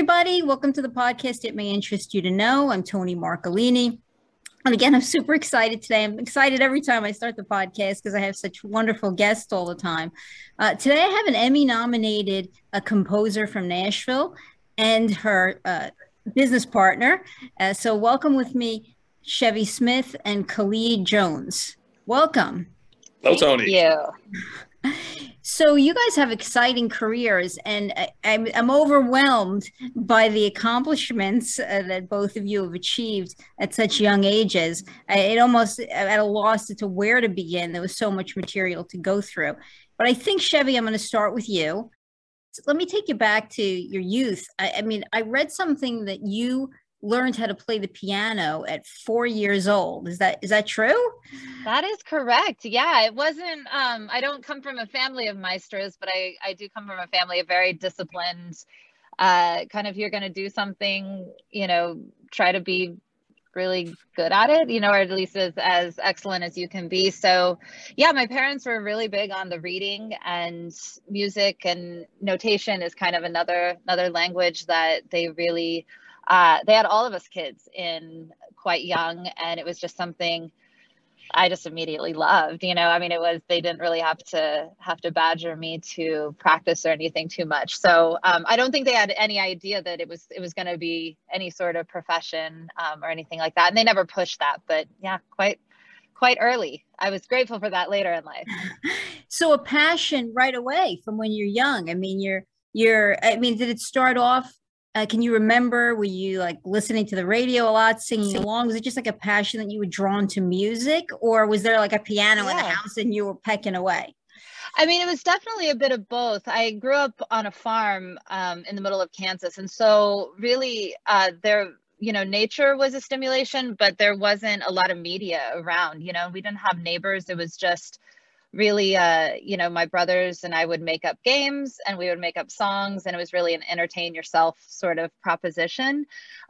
everybody. Welcome to the podcast. It may interest you to know. I'm Tony Marcolini. And again, I'm super excited today. I'm excited every time I start the podcast because I have such wonderful guests all the time. Uh, today, I have an Emmy nominated a composer from Nashville and her uh, business partner. Uh, so, welcome with me, Chevy Smith and Khalid Jones. Welcome. Hello, Tony. Thank you. So you guys have exciting careers, and I, am I'm, I'm overwhelmed by the accomplishments uh, that both of you have achieved at such young ages. I, it almost at a loss as to where to begin. There was so much material to go through, but I think Chevy, I'm going to start with you. So let me take you back to your youth. I, I mean, I read something that you learned how to play the piano at four years old. Is that is that true? That is correct. Yeah, it wasn't. Um, I don't come from a family of maestros, but I I do come from a family of very disciplined. Uh, kind of, you're going to do something, you know, try to be really good at it, you know, or at least as, as excellent as you can be. So, yeah, my parents were really big on the reading and music and notation is kind of another another language that they really uh, they had all of us kids in quite young, and it was just something I just immediately loved. You know, I mean, it was they didn't really have to have to badger me to practice or anything too much. So um, I don't think they had any idea that it was it was going to be any sort of profession um, or anything like that, and they never pushed that. But yeah, quite quite early. I was grateful for that later in life. so a passion right away from when you're young. I mean, you're you're. I mean, did it start off uh, can you remember were you like listening to the radio a lot singing along was it just like a passion that you were drawn to music or was there like a piano yeah. in the house and you were pecking away I mean, it was definitely a bit of both. I grew up on a farm um, in the middle of Kansas, and so really, uh, there, you know, nature was a stimulation, but there wasn't a lot of media around. You know, we didn't have neighbors. It was just really uh you know my brothers and i would make up games and we would make up songs and it was really an entertain yourself sort of proposition.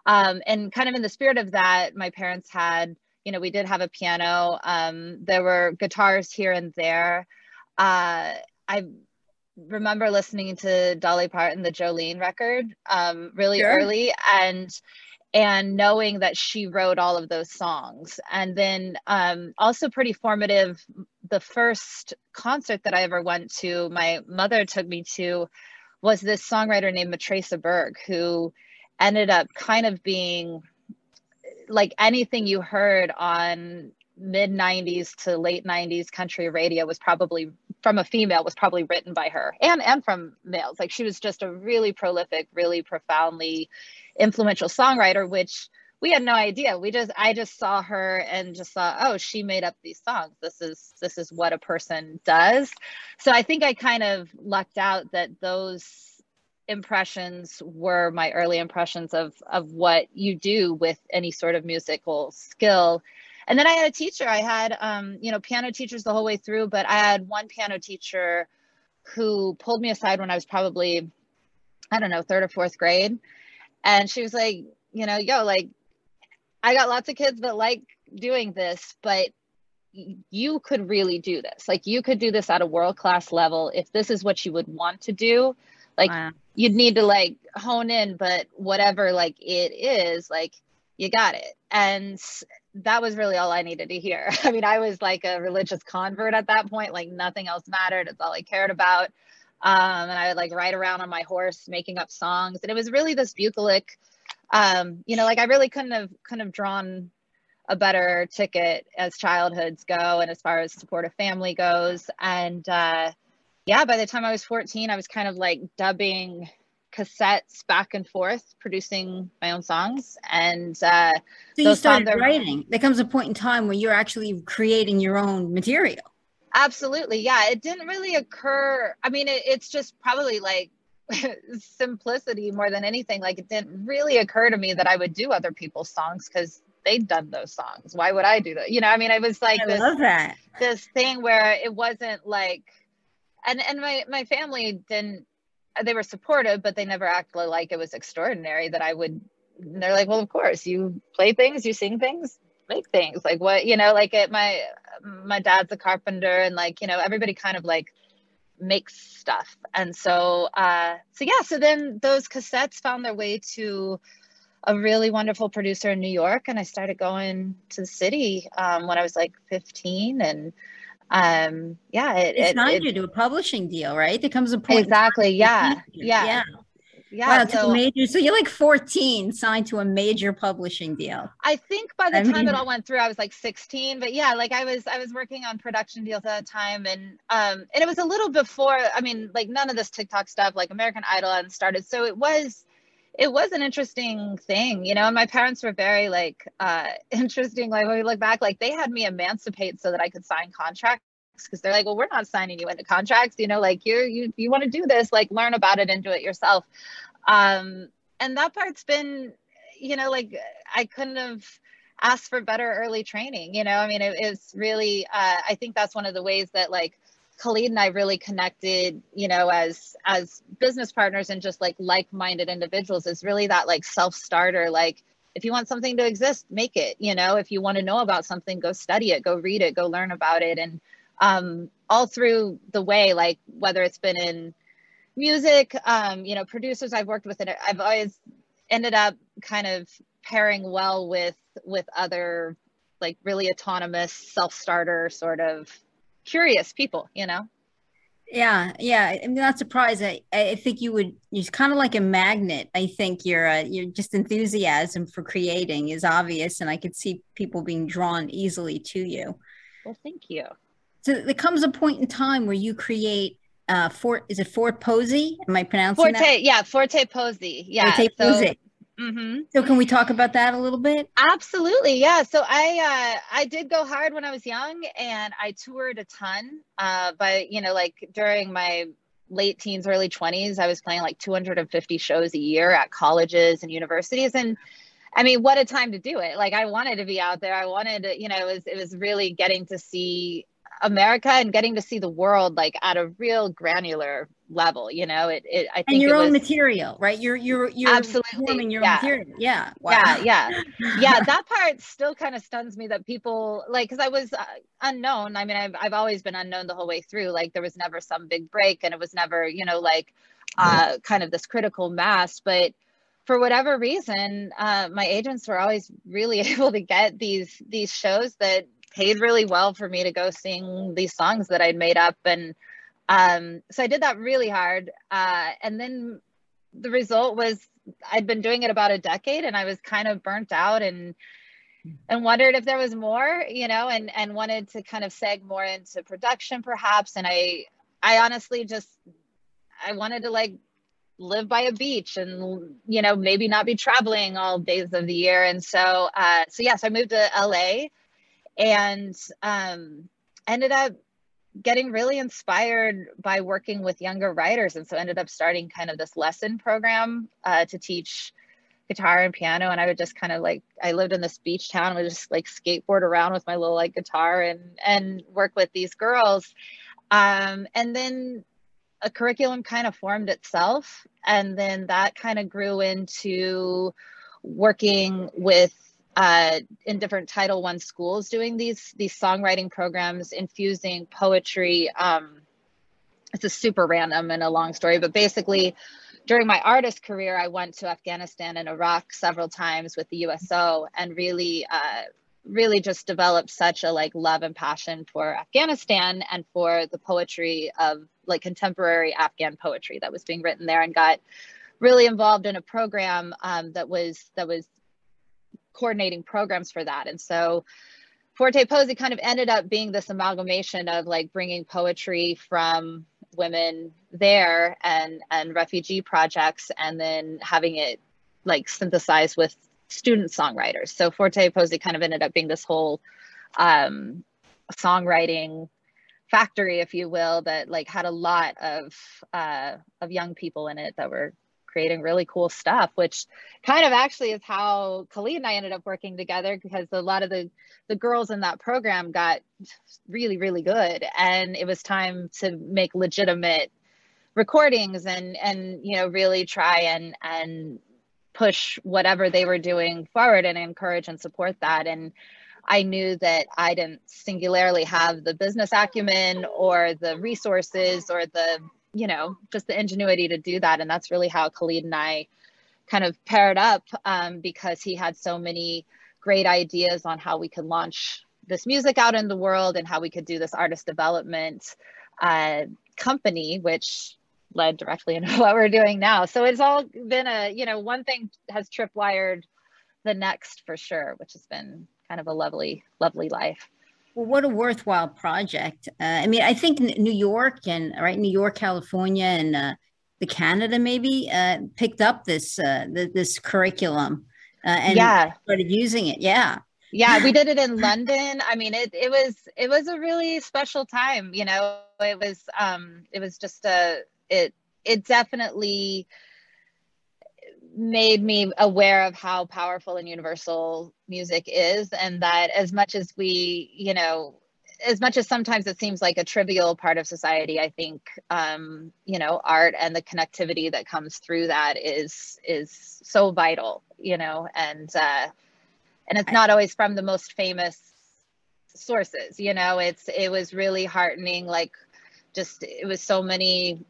Um and kind of in the spirit of that my parents had you know we did have a piano um there were guitars here and there. Uh i remember listening to dolly parton the jolene record um really sure. early and and knowing that she wrote all of those songs. And then um, also pretty formative the first concert that i ever went to my mother took me to was this songwriter named Matraca Berg who ended up kind of being like anything you heard on mid 90s to late 90s country radio was probably from a female was probably written by her and and from males. Like she was just a really prolific really profoundly influential songwriter which we had no idea we just i just saw her and just saw oh she made up these songs this is this is what a person does so i think i kind of lucked out that those impressions were my early impressions of of what you do with any sort of musical skill and then I had a teacher. I had, um, you know, piano teachers the whole way through, but I had one piano teacher who pulled me aside when I was probably, I don't know, third or fourth grade. And she was like, you know, yo, like, I got lots of kids that like doing this, but you could really do this. Like, you could do this at a world class level if this is what you would want to do. Like, wow. you'd need to like hone in, but whatever, like, it is, like, you got it. And that was really all I needed to hear. I mean, I was like a religious convert at that point, like nothing else mattered. It's all I cared about. Um, and I would like ride around on my horse making up songs. And it was really this bucolic, um, you know, like I really couldn't have couldn't have drawn a better ticket as childhoods go and as far as supportive family goes. And uh, yeah, by the time I was 14, I was kind of like dubbing cassettes back and forth producing my own songs. And uh so you started writing. There comes a point in time where you're actually creating your own material. Absolutely. Yeah it didn't really occur. I mean it, it's just probably like simplicity more than anything like it didn't really occur to me that i would do other people's songs because they'd done those songs why would i do that you know i mean I was like I this, love that. this thing where it wasn't like and and my my family didn't they were supportive, but they never acted like it was extraordinary that I would. they're like, well, of course, you play things, you sing things, make things. Like what you know, like it. My my dad's a carpenter, and like you know, everybody kind of like makes stuff. And so, uh, so yeah, so then those cassettes found their way to a really wonderful producer in New York, and I started going to the city um, when I was like 15, and um, yeah, it, it signed it, you to a publishing deal, right? There comes a point exactly, yeah, yeah, yeah. Yeah, wow, so, major. So you're like 14, signed to a major publishing deal. I think by the I time mean, it all went through, I was like 16. But yeah, like I was, I was working on production deals at the time, and um, and it was a little before. I mean, like none of this TikTok stuff, like American Idol, hadn't started. So it was, it was an interesting thing, you know. And my parents were very like uh, interesting. Like when we look back, like they had me emancipate so that I could sign contracts because they're like, well, we're not signing you into contracts, you know, like you're, you, you want to do this, like learn about it and do it yourself. Um, and that part's been, you know, like I couldn't have asked for better early training, you know, I mean, it, it's really, uh, I think that's one of the ways that like Khalid and I really connected, you know, as, as business partners and just like like-minded individuals is really that like self-starter, like, if you want something to exist make it you know if you want to know about something go study it go read it go learn about it and um, all through the way, like whether it's been in music, um, you know, producers I've worked with, and I've always ended up kind of pairing well with with other like really autonomous self-starter sort of curious people, you know. Yeah, yeah. I'm not surprised. I, I think you would. You're kind of like a magnet. I think your uh, your just enthusiasm for creating is obvious, and I could see people being drawn easily to you. Well, thank you. So there comes a point in time where you create uh Fort is it Fort Posey? Am I pronouncing Forte, that? yeah, Forte Posey. Yeah. Forte so, Posey. Mm-hmm. So can we talk about that a little bit? Absolutely, yeah. So I uh, I did go hard when I was young, and I toured a ton. Uh, but you know, like during my late teens, early twenties, I was playing like 250 shows a year at colleges and universities, and I mean, what a time to do it! Like I wanted to be out there. I wanted, to, you know, it was it was really getting to see America and getting to see the world like at a real granular level. You know, it. it I think and your own was, material, right? You're you're you're absolutely forming your yeah. own material. Yeah, wow. yeah, yeah, yeah. That part still kind of stuns me that people like because I was uh, unknown. I mean, I've I've always been unknown the whole way through. Like there was never some big break, and it was never you know like uh, kind of this critical mass, but for whatever reason, uh, my agents were always really able to get these these shows that paid really well for me to go sing these songs that I'd made up. And um, so I did that really hard. Uh, and then the result was I'd been doing it about a decade and I was kind of burnt out and and wondered if there was more, you know, and and wanted to kind of seg more into production perhaps. And I I honestly just I wanted to like live by a beach and you know maybe not be traveling all days of the year and so uh so yes i moved to la and um, ended up getting really inspired by working with younger writers. And so ended up starting kind of this lesson program uh, to teach guitar and piano. And i would just kind of like i lived in this beach town would just like skateboard around with my little like guitar and and work with these girls. Um, and then a curriculum kind of formed itself. And then that kind of grew into working with uh, in different Title One schools doing these these songwriting programs, infusing poetry. Um, it's a super random and a long story, but basically, during my artist career, I went to Afghanistan and Iraq several times with the USO, and really, uh, really just developed such a like love and passion for Afghanistan and for the poetry of like contemporary Afghan poetry that was being written there, and got really involved in a program um, that was that was coordinating programs for that. And so Forte Posey kind of ended up being this amalgamation of like bringing poetry from women there and and refugee projects and then having it like synthesized with student songwriters. So Forte Posey kind of ended up being this whole um, songwriting factory, if you will, that like had a lot of uh, of young people in it that were creating really cool stuff, which kind of actually is how Khalid and I ended up working together because a lot of the, the girls in that program got really, really good. And it was time to make legitimate recordings and, and, you know, really try and, and push whatever they were doing forward and encourage and support that. And, I knew that I didn't singularly have the business acumen or the resources or the, you know, just the ingenuity to do that. And that's really how Khalid and I kind of paired up um, because he had so many great ideas on how we could launch this music out in the world and how we could do this artist development uh, company, which led directly into what we're doing now. So it's all been a, you know, one thing has tripwired the next for sure, which has been kind of a lovely, lovely life. Well, what a worthwhile project. Uh, I mean, I think New York and right, New York, California, and uh, the Canada maybe uh, picked up this uh, this curriculum uh, and yeah. started using it. Yeah, yeah, we did it in London. I mean, it it was it was a really special time. You know, it was um it was just a it it definitely made me aware of how powerful and universal music is and that as much as we you know as much as sometimes it seems like a trivial part of society i think um, you know art and the connectivity that comes through that is is so vital you know and uh and it's not always from the most famous sources you know it's it was really heartening like just it was so many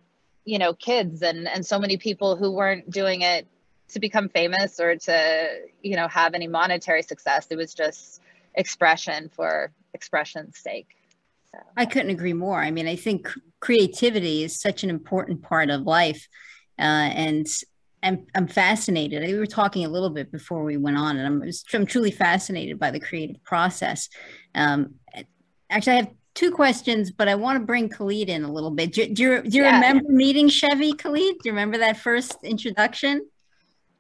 you know kids and and so many people who weren't doing it to become famous or to you know have any monetary success it was just expression for expression's sake so. i couldn't agree more i mean i think creativity is such an important part of life uh, and I'm, I'm fascinated. We were talking a little bit before we went on, and I'm, I'm truly fascinated by the creative process. Um, actually, I have two questions, but I want to bring Khalid in a little bit. Do, do you, do you yeah. remember meeting Chevy Khalid? Do you remember that first introduction?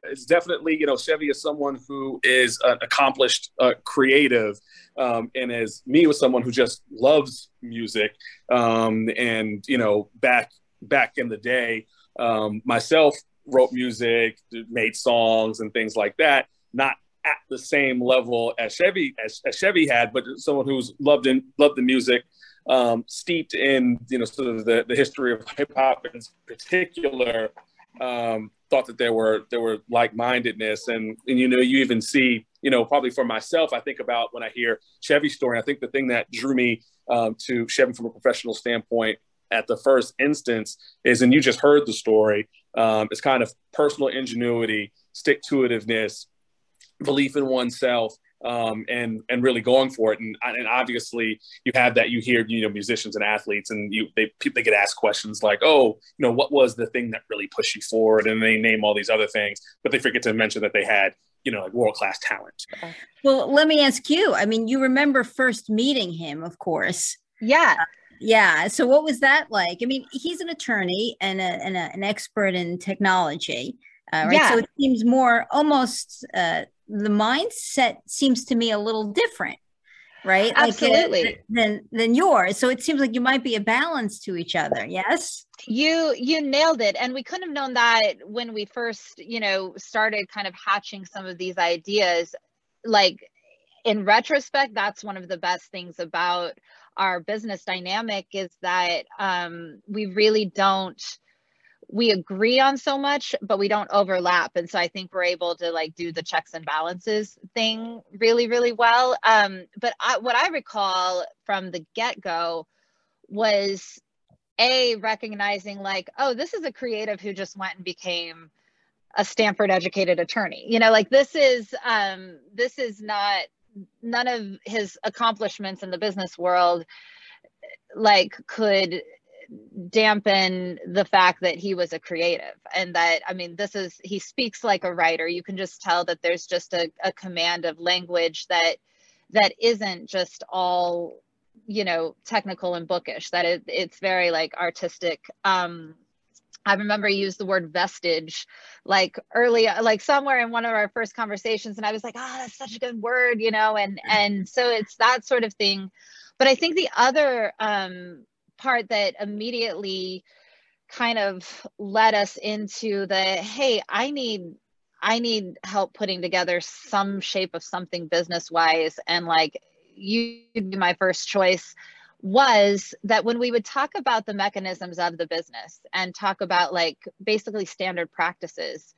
It's definitely you know Chevy is someone who is an accomplished uh, creative, um, and as me was someone who just loves music, um, and you know back back in the day, um, myself wrote music, made songs and things like that. Not at the same level as Chevy as, as Chevy had, but someone who's loved in loved the music, um, steeped in you know sort of the, the history of hip hop in particular. Um, thought that there were there were like-mindedness. And, and you know you even see you know probably for myself i think about when i hear chevy's story i think the thing that drew me um, to chevy from a professional standpoint at the first instance is and you just heard the story um, it's kind of personal ingenuity stick-to-itiveness belief in oneself um, and and really going for it. And and obviously you have that. You hear you know musicians and athletes, and you they they get asked questions like, oh, you know, what was the thing that really pushed you forward? And they name all these other things, but they forget to mention that they had you know like world class talent. Well, let me ask you. I mean, you remember first meeting him, of course. Yeah. Uh, yeah. So, what was that like? I mean, he's an attorney and, a, and a, an expert in technology, uh, right? Yeah. So it seems more almost uh, the mindset seems to me a little different right? Absolutely like, uh, than than yours. So it seems like you might be a balance to each other. Yes? You you nailed it. And we couldn't have known that when we first you know started kind of hatching some of these ideas. Like in retrospect that's one of the best things about our business dynamic is that um, we really don't we agree on so much but we don't overlap. And so i think we're able to like do the checks and balances thing really really well. Um, but I, what i recall from the get-go was a recognizing like oh this is a creative who just went and became a stanford educated attorney. You know like this is um, this is not none of his accomplishments in the business world like could dampen the fact that he was a creative and that i mean this is he speaks like a writer you can just tell that there's just a, a command of language that that isn't just all you know technical and bookish that it, it's very like artistic um I remember he used the word vestige like early, like somewhere in one of our first conversations. And I was like, oh, that's such a good word, you know? And, and so it's that sort of thing. But I think the other um, part that immediately kind of led us into the hey i need i need help putting together some shape of something business wise and like you be my first choice was that when we would talk about the mechanisms of the business and talk about like basically standard practices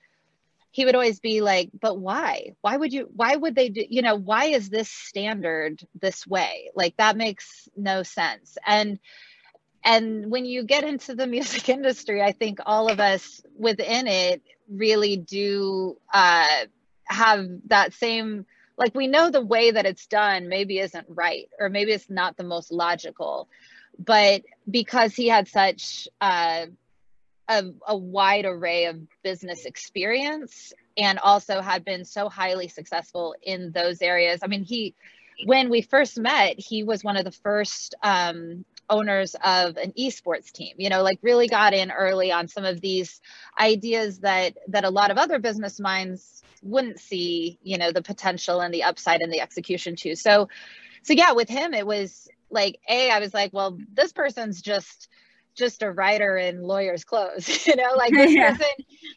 he would always be like, but why? Why would you, why would they do, you know, why is this standard this way? Like that makes no sense. And, and when you get into the music industry, I think all of us within it really do uh, have that same, like we know the way that it's done maybe isn't right, or maybe it's not the most logical. But because he had such uh, a, a wide array of business experience and also had been so highly successful in those areas. I mean, he, when we first met, he was one of the first um, owners of an esports team. You know, like really got in early on some of these ideas that that a lot of other business minds wouldn't see. You know, the potential and the upside and the execution too. So, so yeah, with him, it was like a. I was like, well, this person's just just a writer in lawyer's clothes, you know, like this yeah. person.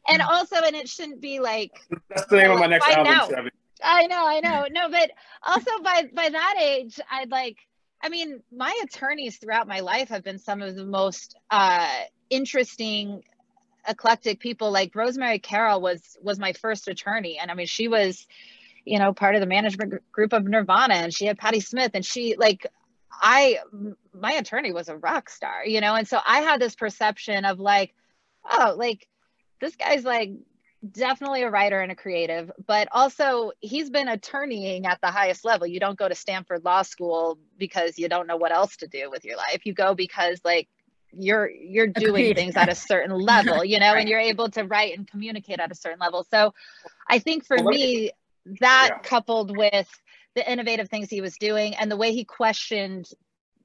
And also, and it shouldn't be like that's the name of my oh, next album. I know, I know. No, but also by by that age, I'd like. I mean, my attorneys throughout my life have been some of the most uh, interesting, eclectic people. Like Rosemary Carroll was was my first attorney, and I mean, she was, you know, part of the management group of Nirvana, and she had Patti Smith, and she like I my attorney was a rock star, you know, and so I had this perception of like, oh, like this guy's like definitely a writer and a creative, but also he's been attorneying at the highest level. You don't go to Stanford Law School because you don't know what else to do with your life. You go because like you're you're doing things at a certain level, you know, right. and you're able to write and communicate at a certain level. So I think for well, me, that yeah. coupled with the innovative things he was doing and the way he questioned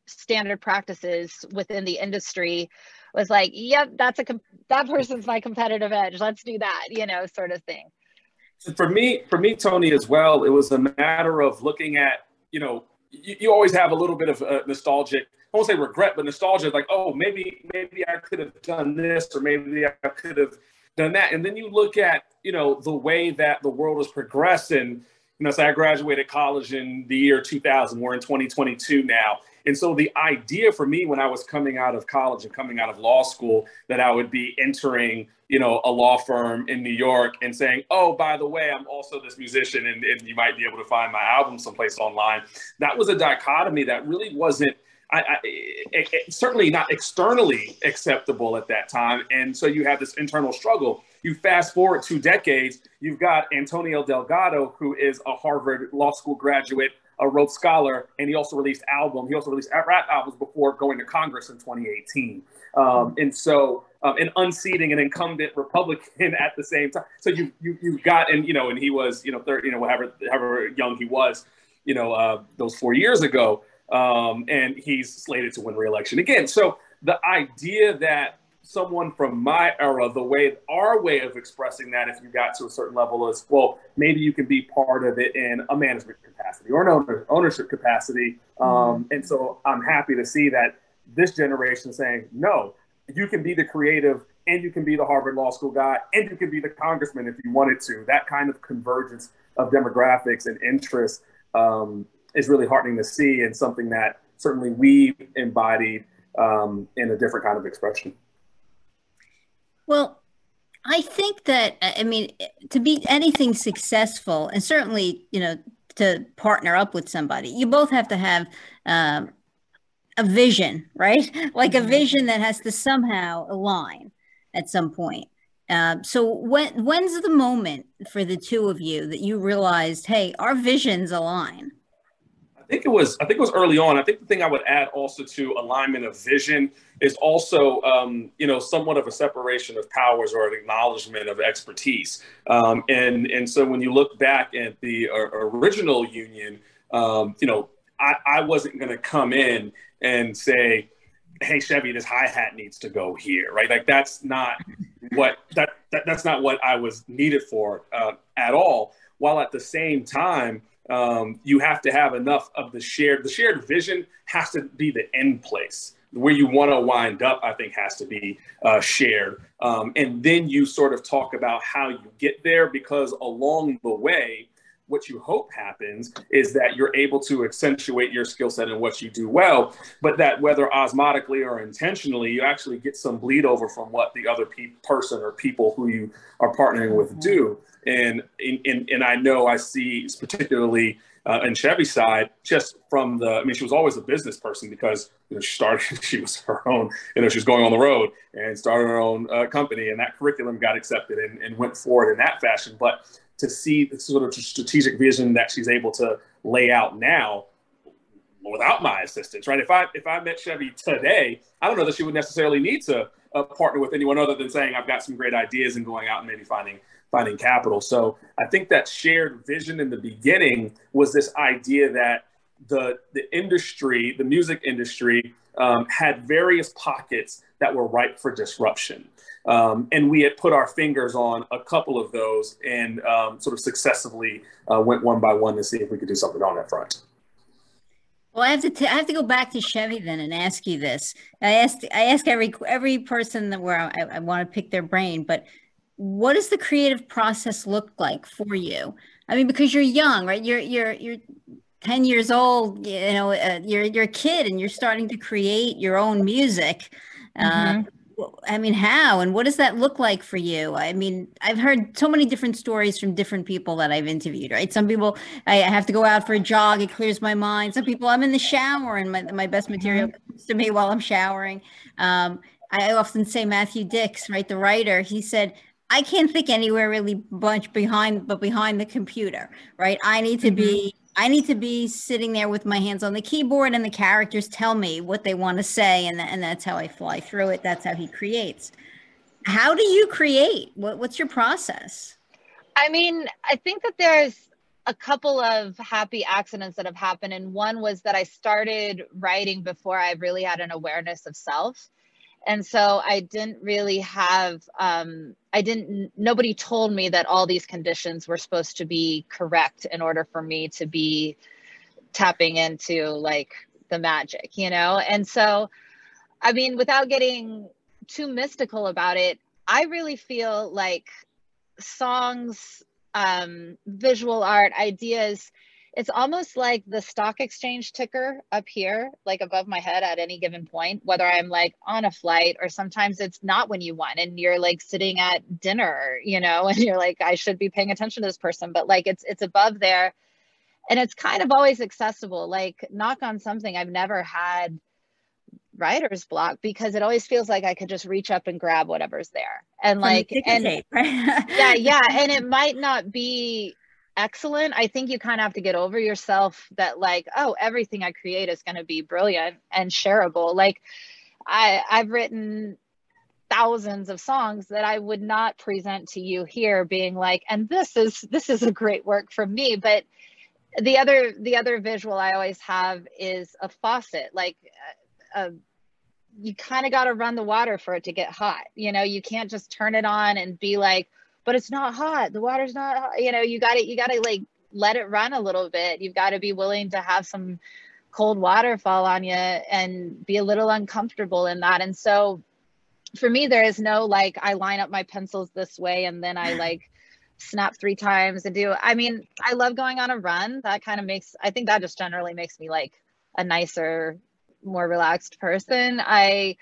standard practices within the industry was like yep that's a that person's my competitive edge let's do that you know sort of thing for me for me tony as well it was a matter of looking at you know you, you always have a little bit of a nostalgic I won't say regret, but nostalgia, like, oh, maybe, maybe I could have done this, or maybe I could have done that. And then you look at, you know, the way that the world is progressing you know, so I graduated college in the year 2000. We're in 2022 now. And so the idea for me when I was coming out of college and coming out of law school that I would be entering, you know, a law firm in New York and saying, oh, by the way, I'm also this musician and, and you might be able to find my album someplace online. That was a dichotomy that really wasn't – I, I it, it, certainly not externally acceptable at that time. And so you have this internal struggle. You fast forward two decades, you've got Antonio Delgado, who is a Harvard Law School graduate, a Rhodes Scholar, and he also released album. He also released rap albums before going to Congress in 2018. Um, and so, um, an unseating an incumbent Republican at the same time. So you you you've got and you know, and he was you know 30, you know, however however young he was, you know, uh, those four years ago um, and he's slated to win re-election again. So the idea that someone from my era, the way our way of expressing that, if you got to a certain level, is well, maybe you can be part of it in a management capacity or an owner, ownership capacity. Um, mm-hmm. And so I'm happy to see that this generation saying, no, you can be the creative and you can be the Harvard Law School guy and you can be the congressman if you wanted to. That kind of convergence of demographics and interests um, is really heartening to see and something that certainly we embodied um, in a different kind of expression. Well, I think that I mean to be anything successful, and certainly you know to partner up with somebody, you both have to have um, a vision, right? Like a mm-hmm. vision that has to somehow align at some point. Uh, so when when's the moment for the two of you that you realized, hey, our visions align? Think it was I think it was early on. I think the thing I would add also to alignment of vision is also um, you know somewhat of a separation of powers or an acknowledgement of expertise. Um, and and so when you look back at the uh, original union, um, you know I, I wasn't going to come in and say, "Hey Chevy, this hi hat needs to go here," right? Like that's not what that, that that's not what I was needed for uh, at all. While at the same time um, you have to have enough of the shared the shared vision has to be the end place. Where you want to wind up i think has to be uh, shared. Um, and then you sort of talk about how you get there because along the way what you hope happens is that you're able to accentuate your skill set and what you do well, but that whether osmotically or intentionally, you actually get some bleed over from what the other pe- person or people who you are partnering with mm-hmm. do. And, and, and I know I see particularly uh, and Chevy's side, just from the, I mean, she was always a business person because you know she started, she was her own, you know, she was going on the road and started her own uh, company, and that curriculum got accepted and, and went forward in that fashion. But to see the sort of strategic vision that she's able to lay out now without my assistance, right? If I if I met Chevy today, I don't know that she would necessarily need to uh, partner with anyone other than saying I've got some great ideas and going out and maybe finding finding capital. So I think that shared vision in the beginning was this idea that the the industry, the music industry, um, had various pockets that were ripe for disruption. Um, and we had put our fingers on a couple of those and um, sort of successively uh, went one by one to see if we could do something on that front. Well, I have to t- I have to go back to Chevy then and ask you this. I asked I ask every every person that where I, I want to pick their brain, but what does the creative process look like for you? I mean, because you're young, right? You're you're you're 10 years old, you know, uh, you're you're a kid and you're starting to create your own music. Uh, mm-hmm. I mean, how and what does that look like for you? I mean, I've heard so many different stories from different people that I've interviewed, right? Some people, I have to go out for a jog, it clears my mind. Some people, I'm in the shower and my, my best material mm-hmm. comes to me while I'm showering. Um, I often say Matthew Dicks, right, the writer, he said, I can't think anywhere really much behind, but behind the computer, right? I need to mm-hmm. be, I need to be sitting there with my hands on the keyboard, and the characters tell me what they want to say, and and that's how I fly through it. That's how he creates. How do you create? What, what's your process? I mean, I think that there's a couple of happy accidents that have happened, and one was that I started writing before I really had an awareness of self and so i didn't really have um, i didn't nobody told me that all these conditions were supposed to be correct in order for me to be tapping into like the magic you know? And so i mean without getting too mystical about it i really feel like songs um, visual art ideas it's almost like the stock exchange ticker up here, like above my head at any given point, whether I'm like on a flight or sometimes it's not when you want and you're like sitting at dinner, you know, and you're like, I should be paying attention to this person, but like it's it's above there. And it's kind of always accessible. Like knock on something, I've never had writer's block because it always feels like I could just reach up and grab whatever's there. And like and tape, right? yeah, yeah. And it might not be excellent. I think you kind of have to get over yourself that like oh everything i create is going to be brilliant and shareable. Like i i've written thousands of songs that i would not present to you here being like and this is this is a great work from me. But the other the other visual i always have is a faucet. Like a, uh, a you kind of got to run the water for it to get hot. You know you can't just turn it on and be like but it's not hot. The water's not hot. You know, you got to, you got to like let it run a little bit. You've got to be willing to have some cold water fall on you and be a little uncomfortable in that. And so for me, there is no like, I line up my pencils this way and then I like, snap three times and do i mean i love going on a run that kind of makes i think that just generally makes me like a nicer more relaxed person i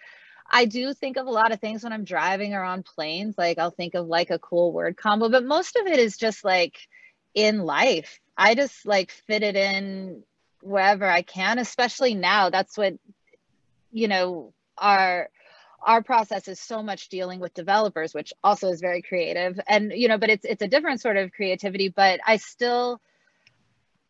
I do think of a lot of things when I'm driving or on planes. Like I'll think of like a cool word combo, but most of it is just like in life. I just like fit it in wherever I can, especially now. That's what, you know, our our process is so much dealing with developers, which also is very creative. And, you know, but it's it's a different sort of creativity, but I still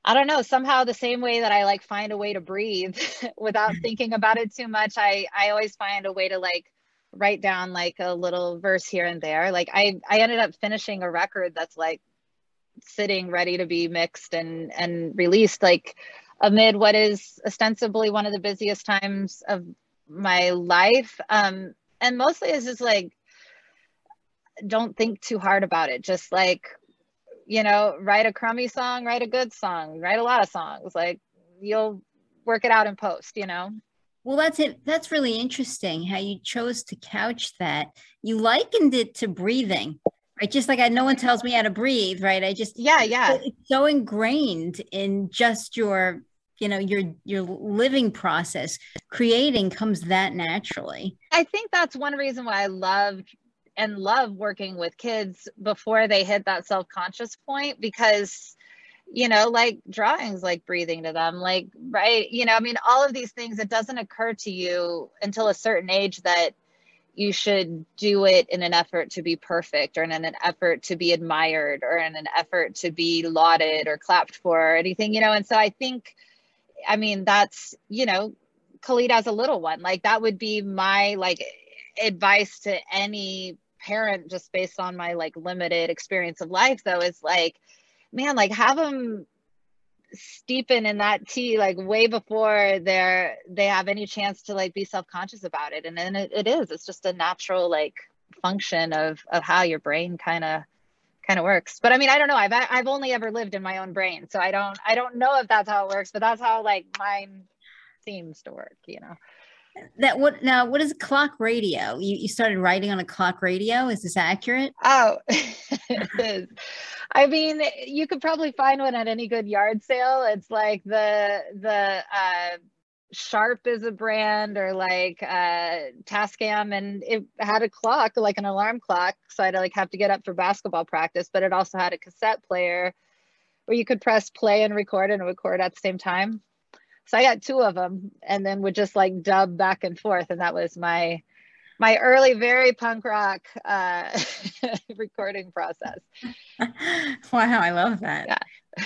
I don't know, somehow the same way that I like find a way to breathe without mm. thinking about it too much, I I always find a way to like write down like a little verse here and there. Like I I ended up finishing a record that's like sitting ready to be mixed and and released like amid what is ostensibly one of the busiest times of my life. Um and mostly it's just like don't think too hard about it. Just like you know, write a crummy song, write a good song, write a lot of songs. Like you'll work it out in post, you know. Well, that's it. That's really interesting how you chose to couch that. You likened it to breathing, Right, just like I, no one tells me how to breathe, right? I just yeah, yeah. It's so ingrained in just your, you know, your your living process. Creating comes that naturally. I think that's one reason why I loved and love working with kids before they hit that self-conscious point because you know like drawings like breathing to them like right you know i mean all of these things it doesn't occur to you until a certain age that you should do it in an effort to be perfect or in an effort to be admired or in an effort to be lauded or clapped for or anything you know and so i think i mean that's you know khalid has a little one like that would be my like advice to any parent just based on my like limited experience of life though is like man, like have them steepen in that tea like way before they're they have any chance to like be self-conscious about it. And then it, it is. It's just a natural like function of of how your brain kind of kind of works. But i mean i don't know. I've i've only ever lived in my own brain. So i don't i don't know if that's how it works but that's how like mine seems to work you know that what now what is clock radio? You, you started writing on a clock radio? Is this accurate? Oh it is. I mean you could probably find one at any good yard sale. It's like the the uh sharp is a brand or like uh tascam and it had a clock like an alarm clock. So i'd like have to get up for basketball practice but it also had a cassette player where you could press play and record and record at the same time so I got two of them and then would just like dub back and forth. And that was my my early, very punk rock uh, recording process. Wow, I love that.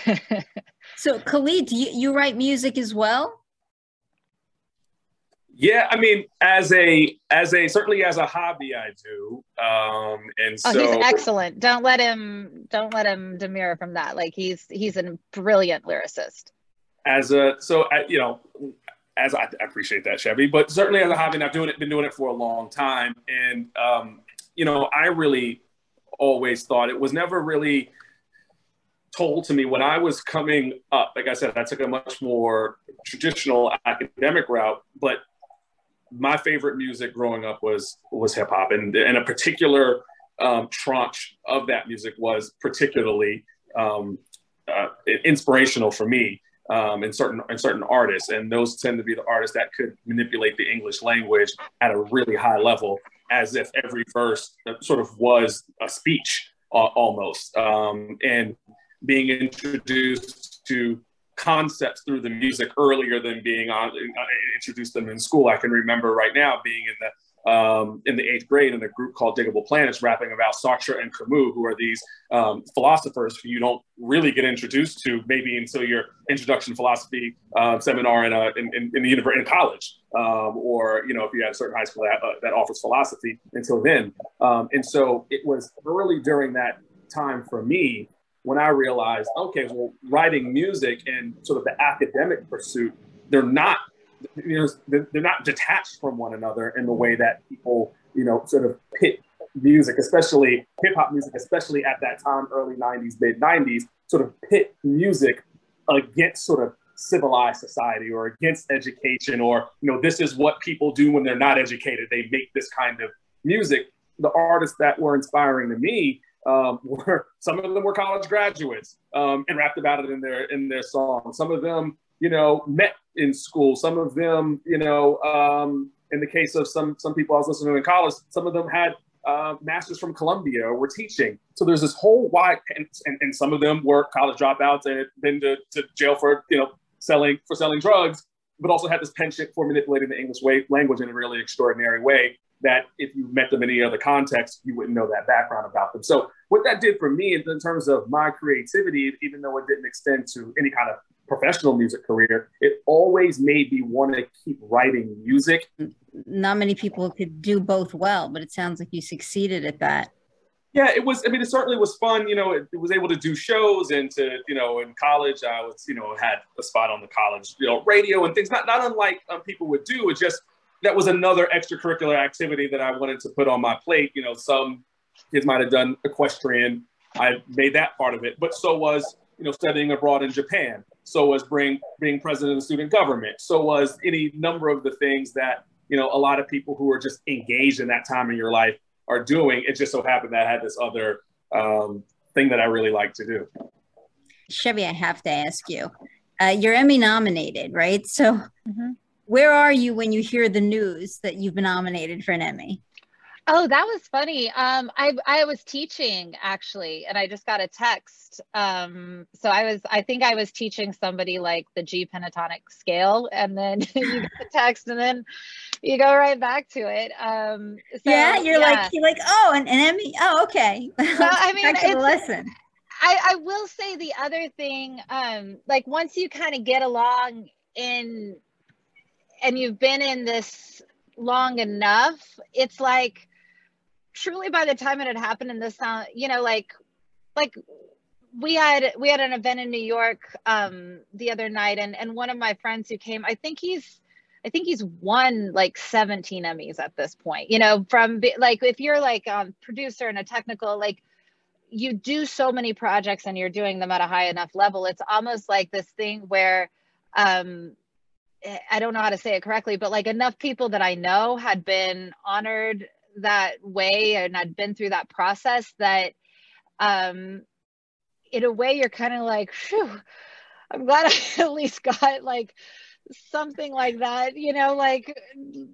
Yeah. so Khalid, do you, you write music as well? Yeah, I mean, as a as a certainly as a hobby, I do. Um, and so oh, he's excellent. Don't let him don't let him demur from that. Like he's he's a brilliant lyricist as a so I, you know as I, I, appreciate that Chevy, but certainly as a hobby, and I've doing it, been doing it for a long time. And, um, you know, I really always thought it was never really told to me when I was coming up. Like I said, I took a much more traditional academic route, but my favorite music growing up was, was hip hop and, and a particular um, tranche of that music was particularly um, uh, inspirational for me um, in certain in certain artists, and those tend to be the artists that could manipulate the English language at a really high level, as if every verse sort of was a speech uh, almost, um, and being introduced to concepts through the music earlier than being on, uh, introduced them in school. I can remember right now being in the um, in the eighth grade in a group called Digable Planets, rapping about Sartre and Camus, who are these um, philosophers who you don't really get introduced to maybe until your introduction philosophy uh, seminar in, a, in, in, in, the university in college, um, or you know if you have a certain high school that, uh, that offers philosophy until then. Um, and so it was early during that time for me when I realized, okay, well, writing music and sort of the academic pursuit, they're not you know, they're not detached from one another in the way that people, you know, sort of pit music, especially hip hop music, especially at that time, early 90s, mid 90s, sort of pit music against sort of civilized society or against education or, you know, this is what people do when they're not educated. They make this kind of music. The artists that were inspiring to me um, were some of them were college graduates um, and rapped about it in their in their songs. Some of them you know, met in school. Some of them, you know, um, in the case of some some people I was listening to in college, some of them had uh, masters from Columbia or were teaching. So there's this whole wide, and, and, and some of them were college dropouts and had been to, to jail for you know selling for selling drugs, but also had this penchant for manipulating the English way, language in a really extraordinary way that if you met them in any other context, you wouldn't know that background about them. So what that did for me in terms of my creativity, even though it didn't extend to any kind of professional music career, it always made me want to keep writing music. Not many people could do both well, but it sounds like you succeeded at that. Yeah, it was. I mean, it certainly was fun. You know, it, it, was able to do shows and to, you know, in college, I was, you know, had a spot on the college, you know, radio and things. Not not unlike um, people would do. It just that was another extracurricular activity that I wanted to put on my plate. You know, some kids might have done equestrian. I made that part of it, but so was you know studying abroad in Japan. So was being being president of the student government. So was any number of the things that you know a lot of people who are just engaged in that time in your life are doing. It just so happened that I had this other um, thing that I really like to do. Chevy, I have to ask you. Uh, you're Emmy nominated, right? So, mm-hmm. where are you when you hear the news that you've been nominated for an Emmy? Oh, that was funny. Um, I I was teaching actually, and I just got a text. Um, so I was, I think I was teaching somebody like the G pentatonic scale, and then you get the text, and then you go right back to it. Um, so, yeah, you're yeah. like you're like, oh, an, an Emmy. Oh, okay. Well, I mean, it's, lesson. I, I will say the other thing, um, like once you kind of get along in, and you've been in this long enough, it's like truly by the time it had happened in this sound, you know, like like we had we had an event in New York um the other night and and one of my friends who came, I think he's I think he's won like 17 Emmys at this point. You know, from like if you're like a um, producer and a technical like you do so many projects and you're doing them at a high enough level, it's almost like this thing where um I don't know how to say it correctly, but like enough people that I know had been honored that way and I'd been through that process that um in a way you're kind of like, Phew, I'm glad I at least got like something like that, you know, like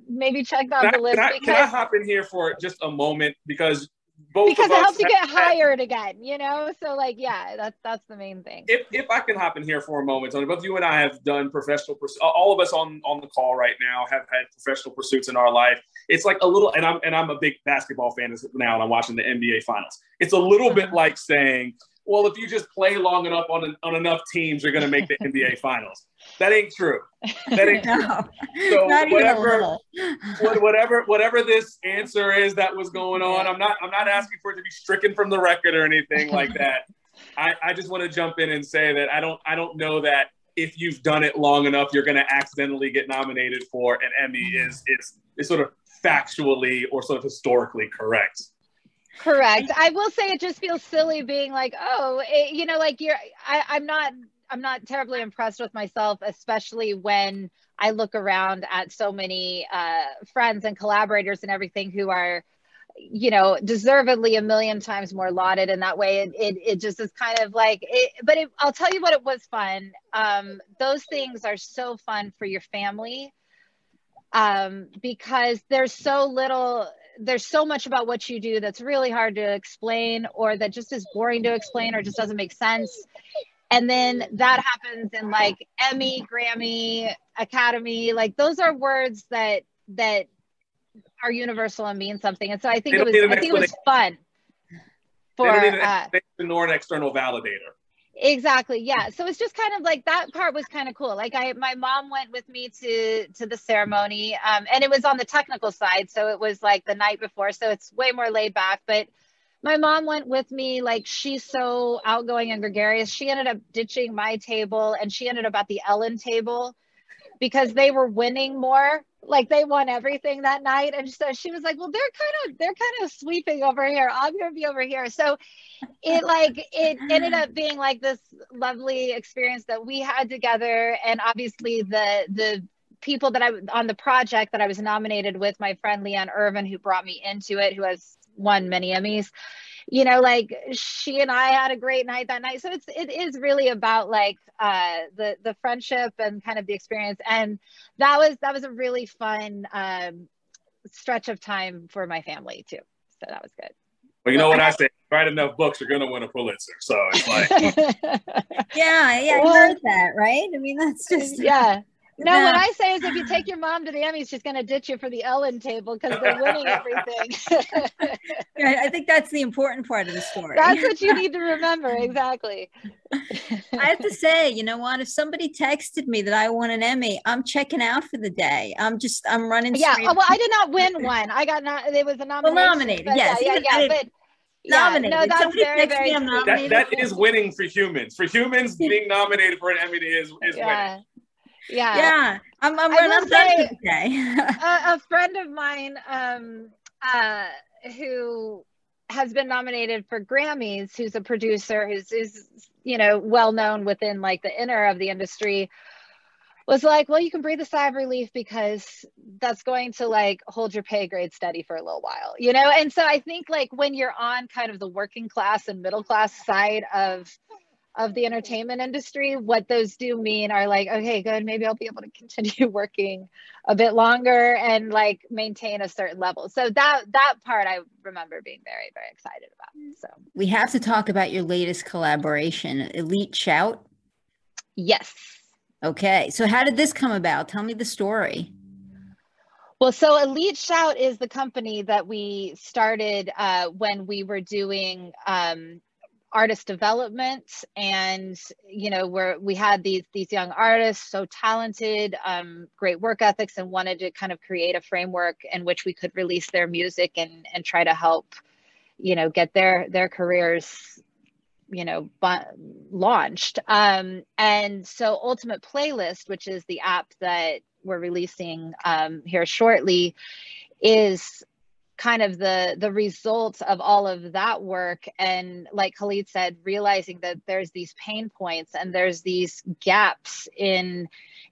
maybe check off the list. Can I, because, can I hop in here for just a moment because both because it helps you get hired again, you know. So like, yeah, that's that's the main thing. If if I can hop in here for a moment, Tony, both you and I have done professional pursuits. All of us on on the call right now have had professional pursuits in our life. It's like a little, and I'm and I'm a big basketball fan now, and I'm watching the NBA finals. It's a little bit uh-huh. like saying, well, if you just play long enough on, on enough teams, you're going to make the NBA finals. That ain't true. That ain't no, true. So whatever, whatever, whatever this answer is that was going on, I'm not, I'm not asking for it to be stricken from the record or anything like that. I, I just want to jump in and say that I don't, I don't know that if you've done it long enough, you're going to accidentally get nominated for an Emmy is, is, is sort of factually or sort of historically correct. Correct. I will say it just feels silly being like, oh, it, you know, like you're. I, I'm not. I'm not terribly impressed with myself, especially when I look around at so many uh, friends and collaborators and everything who are, you know, deservedly a million times more lauded in that way. It it, it just is kind of like. It, but it, I'll tell you what, it was fun. Um, those things are so fun for your family um, because there's so little there's so much about what you do that's really hard to explain or that just is boring to explain or just doesn't make sense. And then that happens in like emmy grammy academy like those are words that that are universal and mean something. And so i think it was i think it was fun for uh, nor an external validator exactly yeah. So it's just kind of like that part was kind of cool. Like i my mom went with me to to the ceremony um, and it was on the technical side so it was like the night before so it's way more laid back but my mom went with me like she's so outgoing and gregarious. She ended up ditching my table and she ended up at the ellen table because they were winning more like they won everything that night. And so she was like well they're kind of they're kind of sweeping over here. I'm gonna be over here. So it like it ended up being like this lovely experience that we had together. And obviously the the people that i on the project that i was nominated with my friend leanne irvin who brought me into it who has won many emmys you know like she and i had a great night that night so it's it is really about like uh the the friendship and kind of the experience and that was that was a really fun um stretch of time for my family too so that was good but you know what I say? Write enough books, you're gonna win a Pulitzer. So it's like, yeah, yeah, well, heard that, right? I mean, that's just yeah. No, what I say is if you take your mom to the Emmys, she's going to ditch you for the Ellen table because they're winning everything. I think that's the important part of the story. That's what you need to remember. Exactly. I have to say, you know what? If somebody texted me that I won an Emmy, I'm checking out for the day. I'm just, I'm running. Yeah. Oh, well, I did not win one. I got not, it was a nomination. Well, nominated. Yes. Yeah, yeah, yeah. But, nominated. Yeah, no, that's Somebody very, very that, that is winning for humans. For humans, being nominated for an Emmy is, is yeah. winning. Yeah. Yeah. I'm, I'm, say, today. a, a, friend of mine um, uh, who has been nominated for Grammys, who's a producer, who's, who's you know, well known within like the inner of the industry, was like, well, you can breathe a sigh of relief because that's going to like hold your pay grade steady for a little while, you know? And so I think like when you're on kind of the working class and middle class side of of the entertainment industry, what those do mean are like, okay, good, maybe I'll be able to continue working a bit longer and like maintain a certain level. So that that part I remember being very, very excited about. So we have to talk about your latest collaboration, Elite Shout. Yes. Okay. So how did this come about? Tell me the story. Well, so Elite Shout is the company that we started uh, when we were doing um, artist development and you know where we had these these young artists so talented um, great work ethics and wanted to kind of create a framework in which we could release their music and and try to help you know get their their careers you know bu- launched. Um, and so ultimate playlist which is the app that we're releasing um, here shortly is kind of the the results of all of that work. And like Khalid said realizing that there's these pain points and there's these gaps in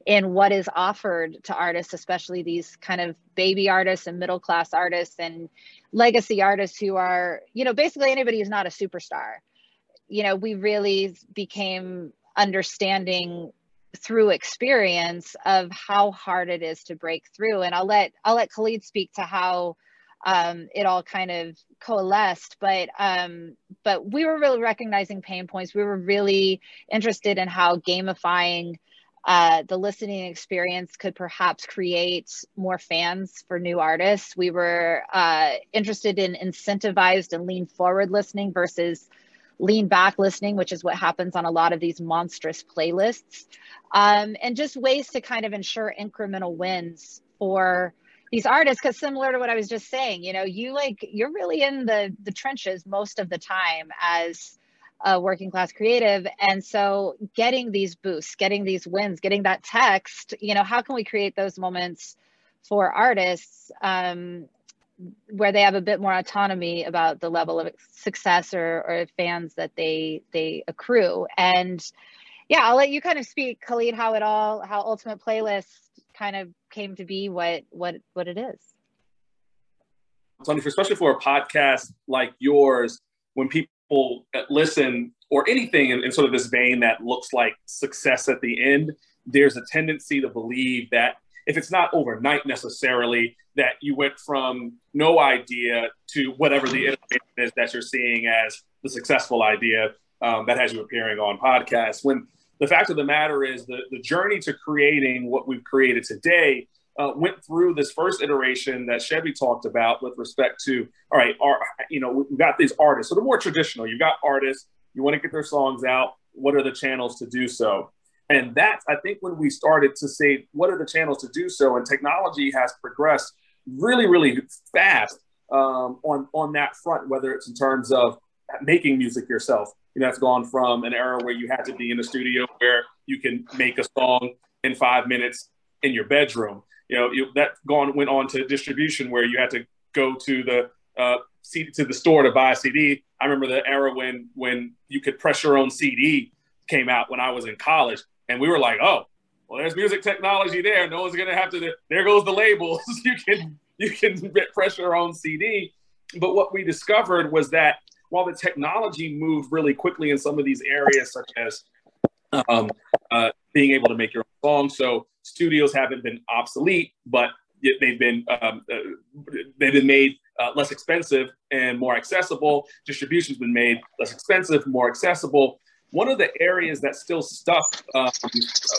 in what is offered to artists especially these kind of baby artists and middle class artists and legacy artists who are you know basically anybody who's not a superstar. You know we really became understanding through experience of how hard it is to break through. And i'll let i'll let khalid speak to how um, it all kind of coalesced. But um, but we were really recognizing pain points. We were really interested in how gamifying uh, the listening experience could perhaps create more fans for new artists. We were uh, interested in incentivized and lean forward listening versus lean back listening, which is what happens on a lot of these monstrous playlists, um, and just ways to kind of ensure incremental wins for these artists because similar to what i was just saying you know you like you're really in the the trenches most of the time as a working class creative. And so getting these boosts getting these wins getting that text you know how can we create those moments for artists um, where they have a bit more autonomy about the level of success or, or fans that they they accrue? And yeah i'll let you kind of speak khalid how it all how ultimate playlist kind of came to be what what what it is. Tony, especially for a podcast like yours, when people listen or anything in, in sort of this vein that looks like success at the end, there's a tendency to believe that if it's not overnight necessarily, that you went from no idea to whatever the innovation is that you're seeing as the successful idea um, that has you appearing on podcasts. When the fact of the matter is the, the journey to creating what we've created today uh, went through this first iteration that Chevy talked about with respect to, all right, our, you know, we've got these artists. So the more traditional, you've got artists, you want to get their songs out. What are the channels to do so? And that's, I think, when we started to say, what are the channels to do so? And technology has progressed really, really fast um, on, on that front, whether it's in terms of making music yourself, that's gone from an era where you had to be in the studio where you can make a song in five minutes in your bedroom. You know, that gone went on to distribution where you had to go to the uh, CD, to the store to buy a CD. I remember the era when when you could press your own CD came out when I was in college, and we were like, oh, well, there's music technology there. No one's gonna have to. There goes the labels. you can you can press your own CD. But what we discovered was that while the technology moved really quickly in some of these areas, such as um, uh, being able to make your own song, so studios haven't been obsolete, but they've been um, uh, they've been made uh, less expensive and more accessible. Distribution's been made less expensive, more accessible. One of the areas that still stuck um,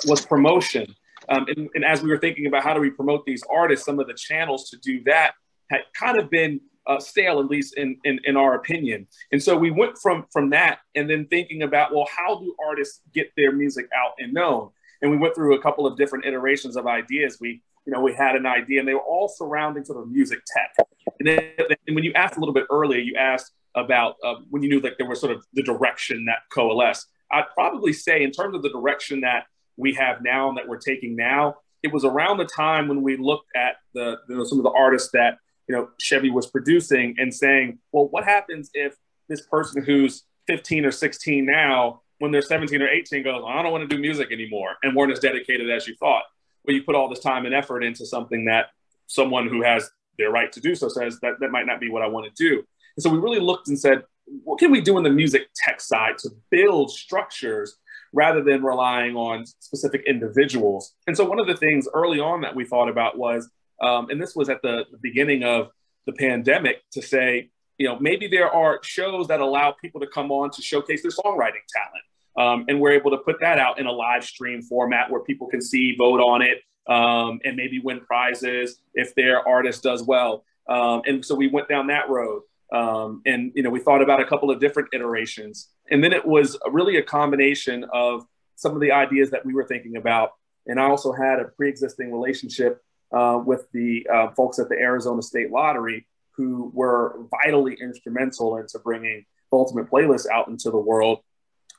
was promotion. Um, and, and, as we were thinking about how do we promote these artists, some of the channels to do that had kind of been uh, stale, at least in, in, in our opinion. And so we went from from that, and then thinking about well, how do artists get their music out and known? And we went through a couple of different iterations of ideas. We you know we had an idea, and they were all surrounding sort of music tech. And then and when you asked a little bit earlier, you asked about uh, when you knew that there was sort of the direction that coalesced. I'd probably say in terms of the direction that we have now and that we're taking now, it was around the time when we looked at the you know, some of the artists that you know Chevy was producing and saying, well, what happens if this person who's 15 or 16 now when they're 17 or 18 goes, I don't want to do music anymore and weren't as dedicated as you thought. But you put all this time and effort into something that someone who has their right to do so says that that might not be what I want to do. And so we really looked and said, what can we do in the music tech side to build structures rather than relying on specific individuals? And so one of the things early on that we thought about was, um, and this was at the, beginning of the pandemic, to say, you know, maybe there are shows that allow people to come on to showcase their songwriting talent. Um, and we're able to put that out in a live stream format where people can see, vote on it, um, and maybe win prizes if their artist does well. Um, and so we went down that road. Um, and you know, we thought about a couple of different iterations, and then it was really a combination of some of the ideas that we were thinking about. And I also had a pre-existing relationship uh, with the uh, folks at the Arizona State Lottery who were vitally instrumental into bringing the Ultimate Playlist out into the world.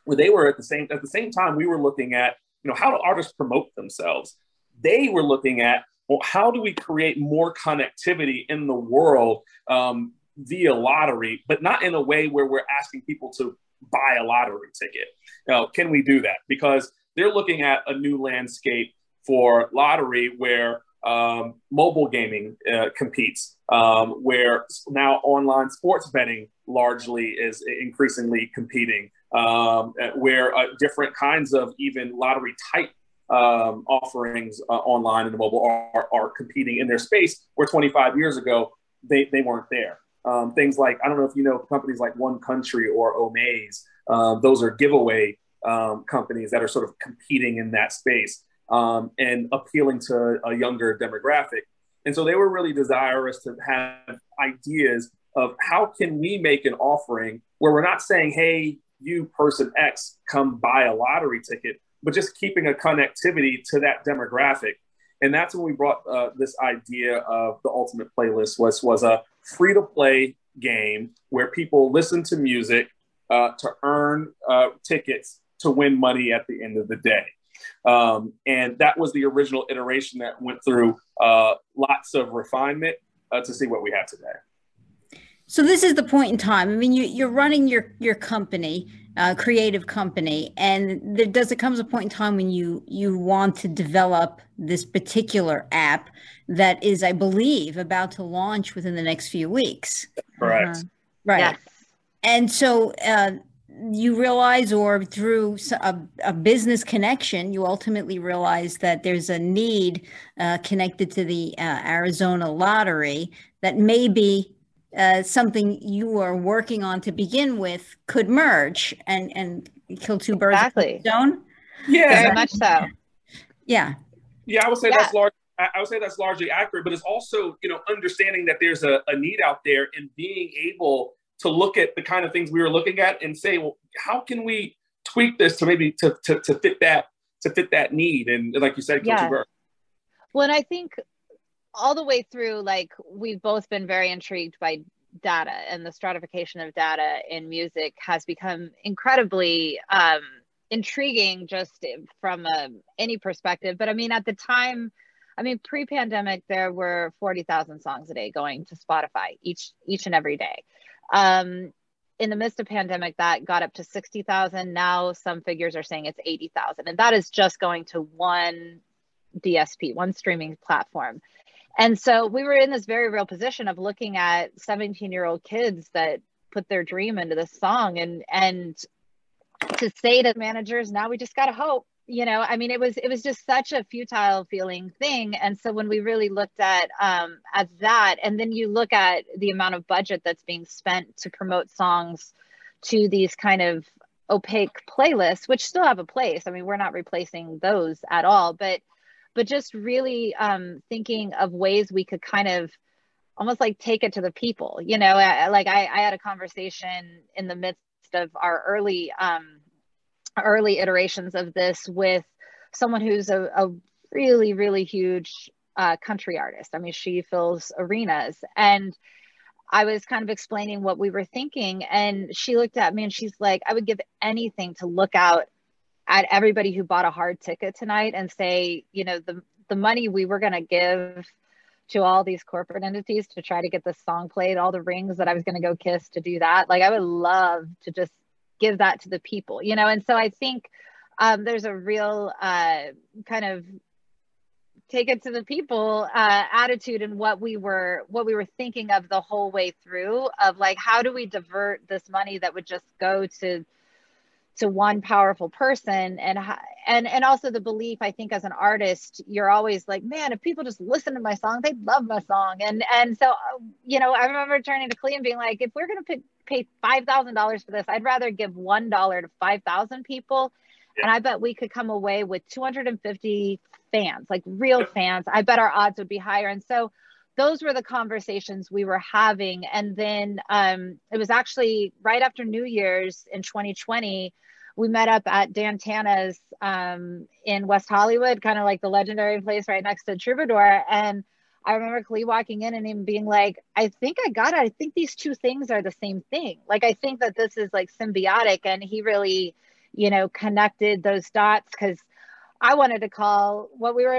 Where they were at the same at the same time, we were looking at you know how do artists promote themselves. They were looking at well, how do we create more connectivity in the world um, via lottery, but not in a way where we're asking people to buy a lottery ticket. Now, can we do that? Because they're looking at a new landscape for lottery where um, mobile gaming uh, competes, um, where now online sports betting largely is increasingly competing, um, where uh, different kinds of even lottery type um, offerings uh, online and mobile are, are, competing in their space, where 25 years ago they, they weren't there. Um, things like, I don't know if you know companies like One Country or Omaze, um, those are giveaway companies that are sort of competing in that space um, and appealing to a younger demographic. And so they were really desirous to have ideas of how can we make an offering where we're not saying, hey, you person X, come buy a lottery ticket, but just keeping a connectivity to that demographic. And that's when we brought uh, this idea of the ultimate playlist was was a free to play game where people listen to music uh, to earn uh, tickets to win money at the end of the day. Um, and that was the original iteration that went through uh, lots of refinement uh, to see what we have today. So this is the point in time. I mean, you, are running your your company, uh, creative company, and there does it comes a point in time when you you want to develop this particular app that is, I believe, about to launch within the next few weeks. Correct. Uh-huh. Right. Yes. And so uh, you realize, or through a, a, business connection, you ultimately realize that there's a need uh, connected to the uh, Arizona lottery that maybe uh, something you are working on to begin with could merge and and kill two birds exactly. with one stone. Yeah, very much so. Yeah. Yeah, I would say yeah. that's large. I would say that's largely accurate, but it's also you know understanding that there's a, a need out there and being able to look at the kind of things we were looking at and say, well, how can we tweak this to maybe to, to, to fit that to fit that need? And like you said, yeah. Well, and I think all the way through, like we've both been very intrigued by data and the stratification of data in music has become incredibly um, intriguing just from a, any perspective. But I mean, at the time, I mean, pre-pandemic, there were 40,000 songs a day going to Spotify each, each and every day. Um, in the midst of pandemic, that got up to 60,000. Now some figures are saying it's 80,000. And that is just going to one DSP, one streaming platform. And so we were in this very real position of looking at 17 year old kids that put their dream into this song and, and to say to managers, now we just got to hope you know i mean it was it was just such a futile feeling thing. And so when we really looked at um at that and then you look at the amount of budget that's being spent to promote songs to these kind of opaque playlists which still have a place. I mean we're not replacing those at all but but just really um thinking of ways we could kind of almost like take it to the people you know like i i had a conversation in the midst of our early um early iterations of this with someone who's a, a really, really huge uh, country artist. I mean, she fills arenas. And I was kind of explaining what we were thinking. And she looked at me and she's like, I would give anything to look out at everybody who bought a hard ticket tonight and say, you know, the, the money we were going to give to all these corporate entities to try to get this song played, all the rings that I was going to go kiss to do that. Like, I would love to just give that to the people, you know? And so I think um, there's a real uh, kind of take it to the people uh, attitude and what we were what we were thinking of the whole way through of like how do we divert this money that would just go to to one powerful person and and and also the belief i think as an artist you're always like man if people just listen to my song they'd love my song and and so you know i remember turning to clea and being like if we're going to pay $5000 for this. I'd rather give one dollar to 5000 people. And i bet we could come away with 250 fans like real fans. I bet our odds would be higher. And so those were the conversations we were having. And then um, it was actually right after new year's in 2020 we met up at Dan Tana's um, in West Hollywood, kind of like the legendary place right next to Troubadour. And I remember Klee walking in and him being like, I think I got it. I think these two things are the same thing. Like, I think that this is like symbiotic. And he really, you know, connected those dots because I wanted to call what we were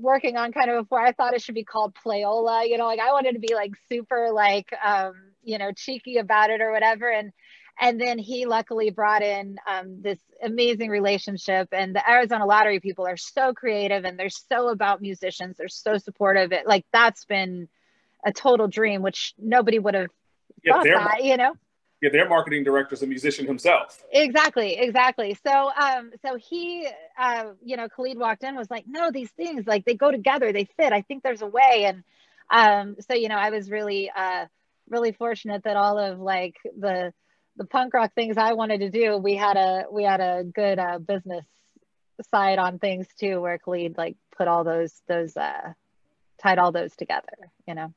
working on kind of before. I thought it should be called Playola. You know, like I wanted to be like super, like, um, you know, cheeky about it or whatever. And and then he luckily brought in um, this amazing relationship and the arizona lottery people are so creative and they're so about musicians. They're so supportive. It like that's been a total dream which nobody would have yeah, thought that you know? Yeah their marketing director is a musician himself. Exactly exactly. So um so he uh you know khalid walked in was like no these things like they go together they fit. I think there's a way. And um so you know i was really uh really fortunate that all of like the the punk rock things I wanted to do, we had a we had a good uh, business side on things too, where Khalid like put all those those uh, tied all those together. You know.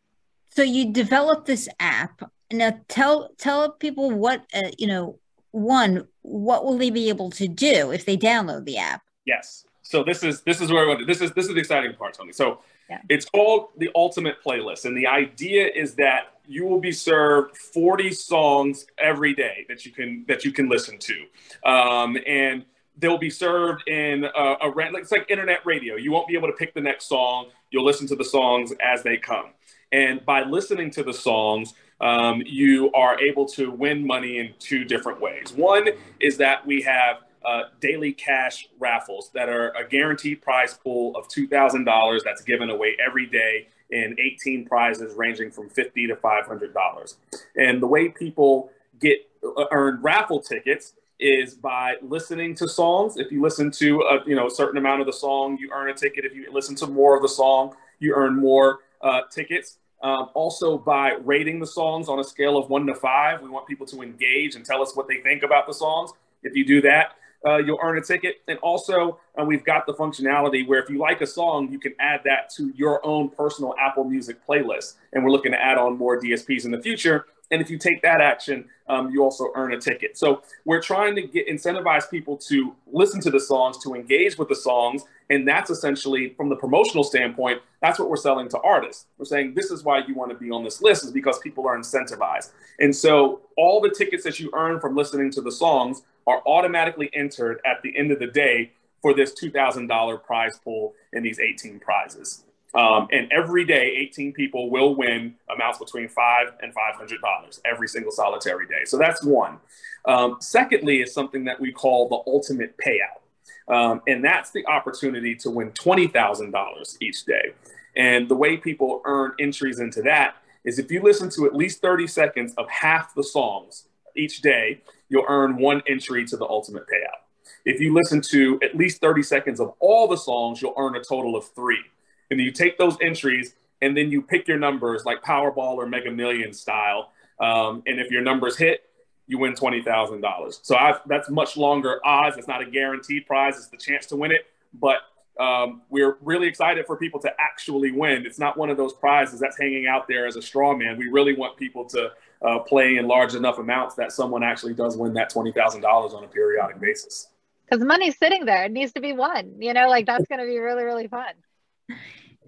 So you developed this app. Now tell tell people what uh, you know. One, what will they be able to do if they download the app? Yes. So this is this is where I want to. This is this is the exciting part, Tony. So yeah. it's called the Ultimate Playlist, and the idea is that you will be served 40 songs every day that you can that you can listen to. Um, and they'll be served in a, a it's like internet radio. You won't be able to pick the next song. You'll listen to the songs as they come. And by listening to the songs um, you are able to win money in two different ways. One is that we have uh, daily cash raffles that are a guaranteed prize pool of $2000 that's given away every day and 18 prizes ranging from 50 to 500 dollars. And the way people get uh, earn raffle tickets is by listening to songs. If you listen to a you know a certain amount of the song, you earn a ticket. If you listen to more of the song, you earn more uh, tickets. Um, also, by rating the songs on a scale of one to five, we want people to engage and tell us what they think about the songs. If you do that, uh, you'll earn a ticket. And also, uh, we've got the functionality where if you like a song, you can add that to your own personal Apple Music playlist. And we're looking to add on more DSPs in the future. And if you take that action, um, you also earn a ticket. So we're trying to get incentivize people to listen to the songs, to engage with the songs, and that's essentially from the promotional standpoint. That's what we're selling to artists. We're saying this is why you want to be on this list is because people are incentivized. And so all the tickets that you earn from listening to the songs are automatically entered at the end of the day for this $2,000 prize pool in these 18 prizes. Um, and every day, 18 people will win amounts between five and $500 every single solitary day. So that's one. Um, secondly, is something that we call the ultimate payout. Um, and that's the opportunity to win $20,000 each day. And the way people earn entries into that is if you listen to at least 30 seconds of half the songs each day, you'll earn one entry to the ultimate payout. If you listen to at least 30 seconds of all the songs, you'll earn a total of three. And then you take those entries and then you pick your numbers like Powerball or Mega Millions style. Um, and if your numbers hit, you win $20,000. So I've, that's much longer odds. It's not a guaranteed prize, it's the chance to win it. But um, we're really excited for people to actually win. It's not one of those prizes that's hanging out there as a straw man. We really want people to uh, play in large enough amounts that someone actually does win that $20,000 on a periodic basis. Because money's sitting there. It needs to be won. You know, like that's going to be really, really fun.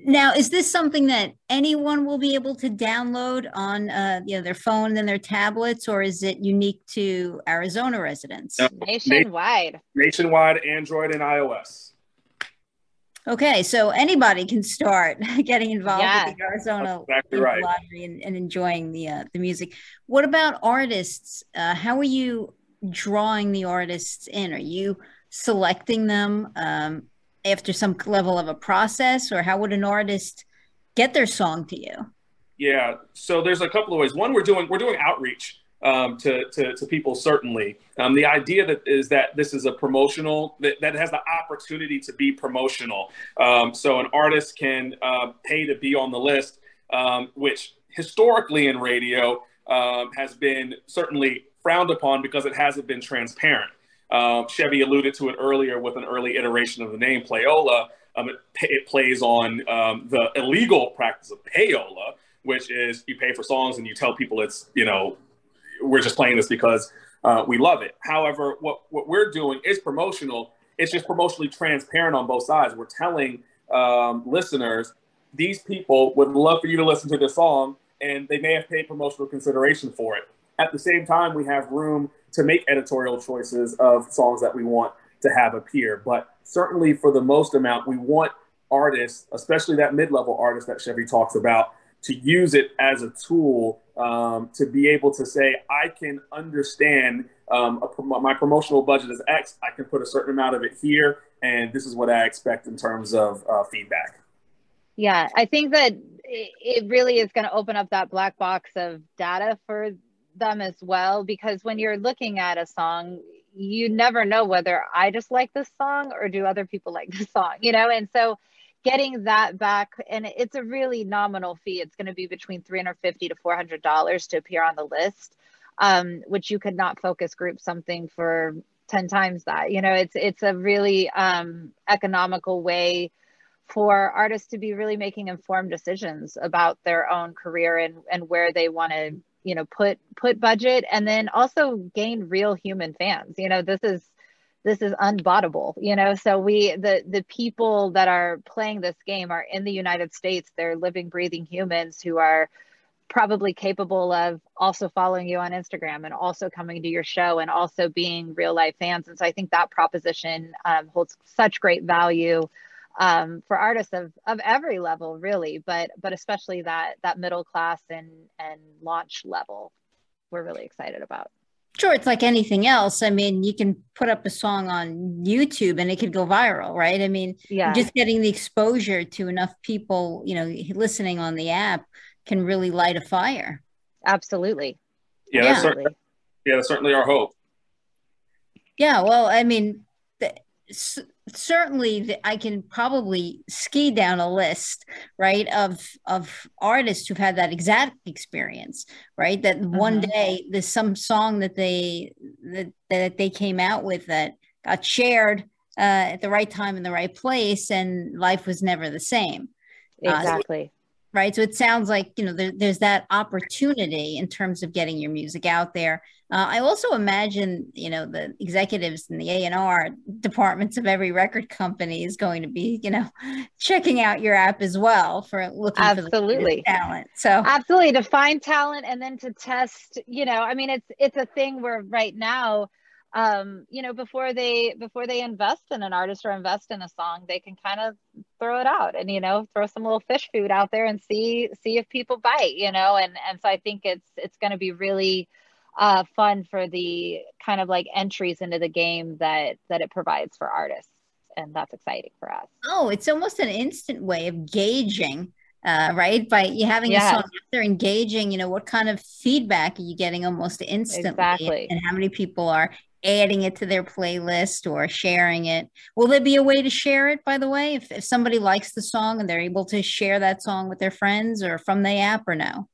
Now, is this something that anyone will be able to download on uh, you know, their phone and their tablets, or is it unique to Arizona residents? No, nationwide. Nationwide, Android and iOS. Okay, so anybody can start getting involved yeah, with the Arizona exactly right. Lottery and, and, enjoying the uh, the music. What about artists? Uh, how are you drawing the artists in? Are you selecting them um, after some level of a process, or how would an artist get their song to you? Yeah, so there's a couple of ways. One, we're doing we're doing outreach um, to, to, to people certainly. Um, the idea that is that this is a promotional that, that has the opportunity to be promotional. Um, so an artist can uh, pay to be on the list, um, which historically in radio um, has been certainly frowned upon because it hasn't been transparent. Um, Chevy alluded to it earlier with an early iteration of the name Playola. It, it, plays on the illegal practice of payola, which is you pay for songs and you tell people it's you know we're just playing this because uh, we love it. However, what what we're doing is promotional. It's just promotionally transparent on both sides. We're telling um, listeners these people would love for you to listen to this song, and they may have paid promotional consideration for it. At the same time, we have room to make editorial choices of songs that we want to have appear. But certainly, for the most amount, we want artists, especially that mid-level artist that Chevy talks about, to use it as a tool um, to be able to say, I can understand um, a, my promotional budget is X. I can put a certain amount of it here, and this is what I expect in terms of uh, feedback. Yeah, I think that it really is going to open up that black box of data for them as well, because when you're looking at a song, you never know whether I just like this song or do other people like this song, you know? And so getting that back and it's a really nominal fee. It's going to be between 350 to 400 dollars to appear on the list um, which you could not focus group something for 10 times that. You know it's it's a really um, economical way for artists to be really making informed decisions about their own career and and where they want to you know put put budget and then also gain real human fans. You know this is this is unbottable you know? So we the the people that are playing this game are in the united states. They're living breathing humans who are probably capable of also following you on instagram and also coming to your show and also being real life fans. And so i think that proposition um, holds such great value um, for artists of, of every level really but but especially that that middle class and and launch level we're really excited about Sure, it's like anything else. I mean, you can put up a song on YouTube and it could go viral, right? I mean, yeah. just getting the exposure to enough people, you know, listening on the app can really light a fire. Absolutely. Yeah, yeah. That's, certainly, yeah that's certainly our hope. Yeah, well, I mean, certainly I can probably ski down a list, right, of of artists who've had that exact experience, right? That mm-hmm. one day there's some song that they that that they came out with that got shared uh, at the right time in the right place, and life was never the same. Exactly. Uh, right. So it sounds like you know there, there's that opportunity in terms of getting your music out there uh, I also imagine, you know, the executives in the A and R departments of every record company is going to be, you know, checking out your app as well for looking absolutely. for talent. So absolutely to find talent and then to test. You know, I mean, it's it's a thing where right now, um, you know, before they before they invest in an artist or invest in a song, they can kind of throw it out and you know throw some little fish food out there and see see if people bite. You know, and and so I think it's it's going to be really uh, fun for the kind of like entries into the game that that it provides for artists and that's exciting for us. Oh it's almost an instant way of gauging uh, right? By you having a song they're engaging you know what kind of feedback are you getting almost instantly exactly. and how many people are adding it to their playlist or sharing it. Will there be a way to share it by the way if, if somebody likes the song and they're able to share that song with their friends or from the app or no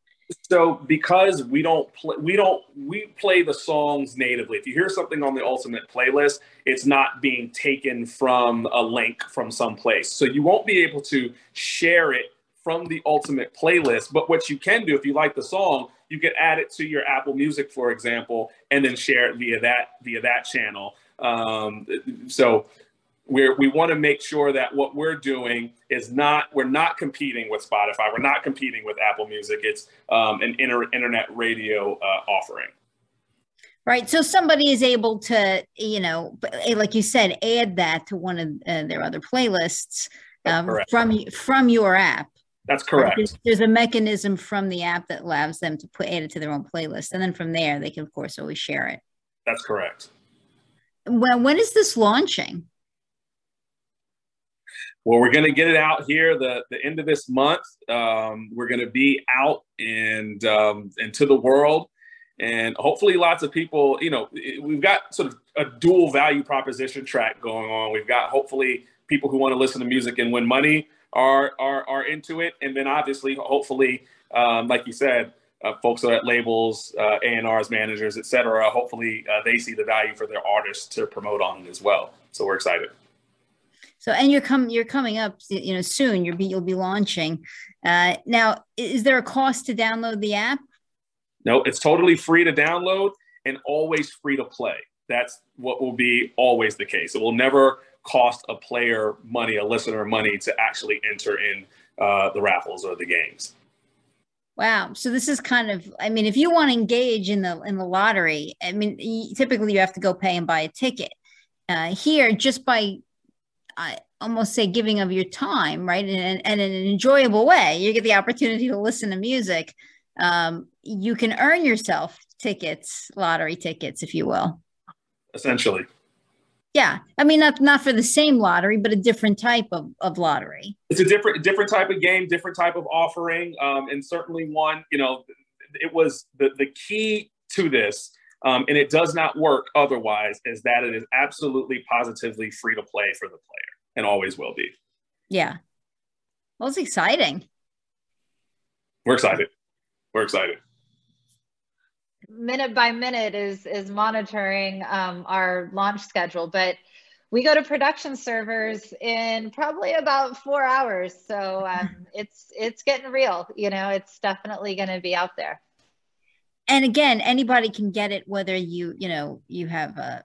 so because we don't play we don't we play the songs natively. If you hear something on the ultimate playlist it's not being taken from a link from someplace. So you won't be able to share it from the ultimate playlist but what you can do if you like the song you can add it to your apple music for example and then share it via that via that channel. Um, so we we want to make sure that what we're doing is not we're not competing with Spotify. We're not competing with Apple Music. It's um, an inter- internet radio uh, offering. Right. So somebody is able to, you know, eh, like you said, add that to one of uh, their other playlists um, from from your app. That's correct. There's, there's, a mechanism from the app that allows them to put add it to their own playlist, and then from there they can, of course, always share it. That's correct. When when is this launching? Well, we're going to get it out here the, the end of this month. Um, we're going to be out and um, into the world, and hopefully, lots of people. You know, we've got sort of a dual value proposition track going on. We've got hopefully people who want to listen to music and win money are are are into it, and then obviously, hopefully, um, like you said, uh, folks are at labels, uh, A&Rs, managers, et cetera. Hopefully, uh, they see the value for their artists to promote on it as well. So we're excited. So, and you're come you're coming up, you know, soon. You'll be you'll be launching. Uh, now, is there a cost to download the app? No, it's totally free to download and always free to play. That's what will be always the case. It will never cost a player money, a listener money to actually enter in uh, the raffles or the games. Wow. So this is kind of, I mean, if you want to engage in the in the lottery, I mean, typically you have to go pay and buy a ticket. Uh, here, just by I almost say giving of your time, right, and, and in an enjoyable way, you get the opportunity to listen to music. Um, you can earn yourself tickets, lottery tickets, if you will. Essentially. Yeah, I mean not not for the same lottery, but a different type of, of lottery. It's a different different type of game, different type of offering, um, and certainly one. You know, it was the the key to this, um, and it does not work otherwise. Is that it is absolutely positively free to play for the player, and always will be. Yeah, well, it's exciting. We're excited. We're excited minute by minute is is monitoring um, our launch schedule but we go to production servers in probably about four hours so um, it's it's getting real you know it's definitely going to be out there and again anybody can get it whether you you know you have a,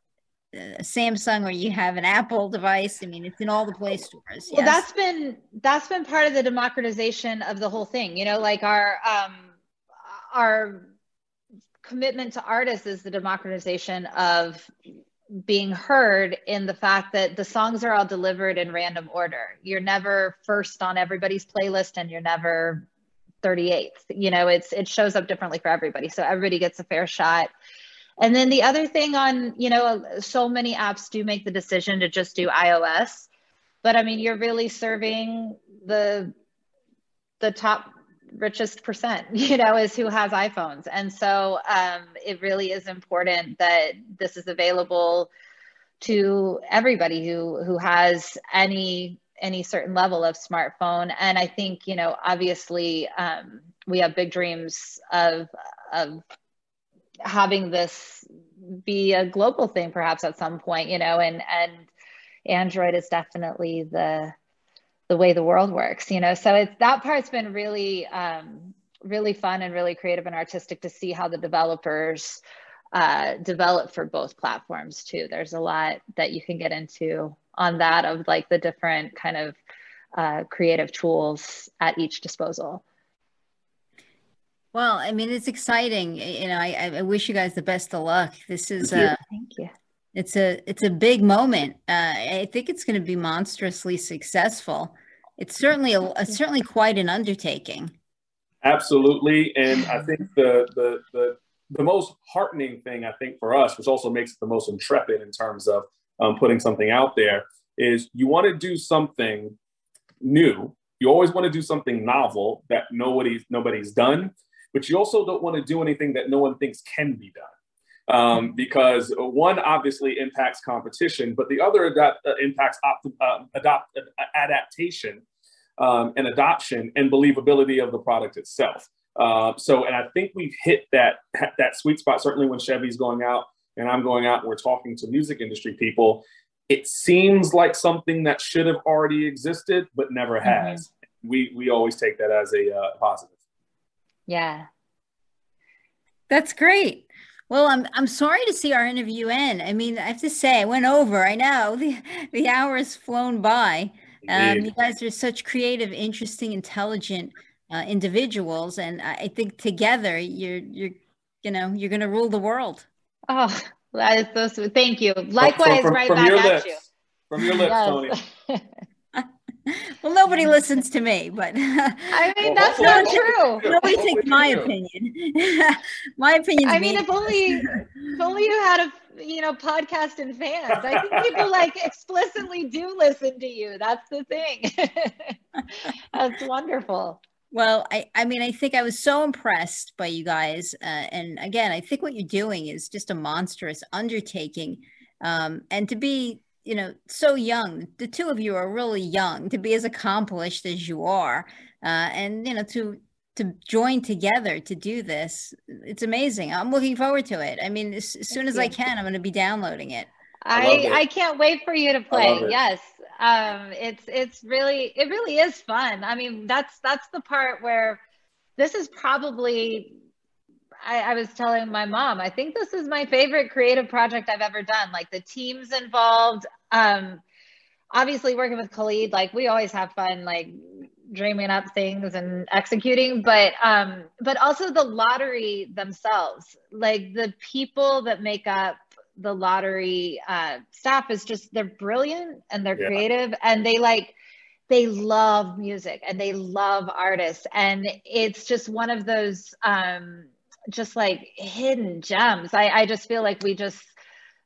a samsung or you have an apple device i mean it's in all the play stores yes? well that's been that's been part of the democratization of the whole thing you know like our um our commitment to artists is the democratization of being heard in the fact that the songs are all delivered in random order. You're never first on everybody's playlist and you're never 38th. You know, it's it shows up differently for everybody. So everybody gets a fair shot. And then the other thing on, you know, so many apps do make the decision to just do iOS. But I mean, you're really serving the the top richest percent, you know, is who has iPhones. And so um, it really is important that this is available to everybody who who has any any certain level of smartphone. And I think, you know, obviously um, we have big dreams of of having this be a global thing perhaps at some point, you know, and and Android is definitely the the way the world works you know. So it's that part's been really um, really fun and really creative and artistic to see how the developers uh, develop for both platforms too. There's a lot that you can get into on that of like the different kind of uh, creative tools at each disposal well i mean it's exciting you know i, I wish you guys the best of luck this is thank you, uh, thank you. it's a it's a big moment uh, i think it's going to be monstrously successful it's certainly a, a, certainly quite an undertaking. Absolutely, and I think the, the the the most heartening thing I think for us, which also makes it the most intrepid in terms of um, putting something out there, is you want to do something new. You always want to do something novel that nobody's nobody's done, but you also don't want to do anything that no one thinks can be done um, because one obviously impacts competition, but the other adapt, uh, impacts opt- uh, adopt, uh, adaptation um, and adoption and believability of the product itself. Uh, so, and I think we've hit that that sweet spot. Certainly, when Chevy's going out and I'm going out and we're talking to music industry people, it seems like something that should have already existed but never mm-hmm. has. Mm-hmm. We we always take that as a uh, positive. Yeah, that's great. Well, I'm I'm sorry to see our interview end. I mean, I have to say, I went over. I know the the hour has flown by. Um, you guys are such creative, interesting, intelligent uh, individuals, and I think together you're you're you know you're going to rule the world. Oh, that is so sweet. Thank you. Likewise, from, from, right from back at lips. you. From your lips, Tony. well, nobody listens to me, but I mean well, that's not true. Nobody takes my opinion. my opinion. I mean, if only if only you had a you know podcast and fans. I think people like explicitly do listen to you. That's the thing. that's wonderful. Well, I, I mean, I think I was so impressed by you guys. Uh, and again, I think what you're doing is just a monstrous undertaking. Um, and to be you know, so young. The two of you are really young to be as accomplished as you are, uh, and you know, to to join together to do this. It's amazing. I'm looking forward to it. I mean, as, as soon as I can, I'm going to be downloading it. I I, I, can't wait for you to play. Yes, um, it's it's really it really is fun. I mean, that's that's the part where this is probably I, I, was telling my mom, I think this is my favorite creative project I've ever done. Like the teams involved, um, obviously working with Khalid, like we always have fun, like dreaming up things and executing, but um, but also the lottery themselves, like the people that make up the lottery uh, staff is just they're brilliant and they're yeah. creative and they like they love music and they love artists and it's just one of those um just like hidden gems. I, I just feel like we just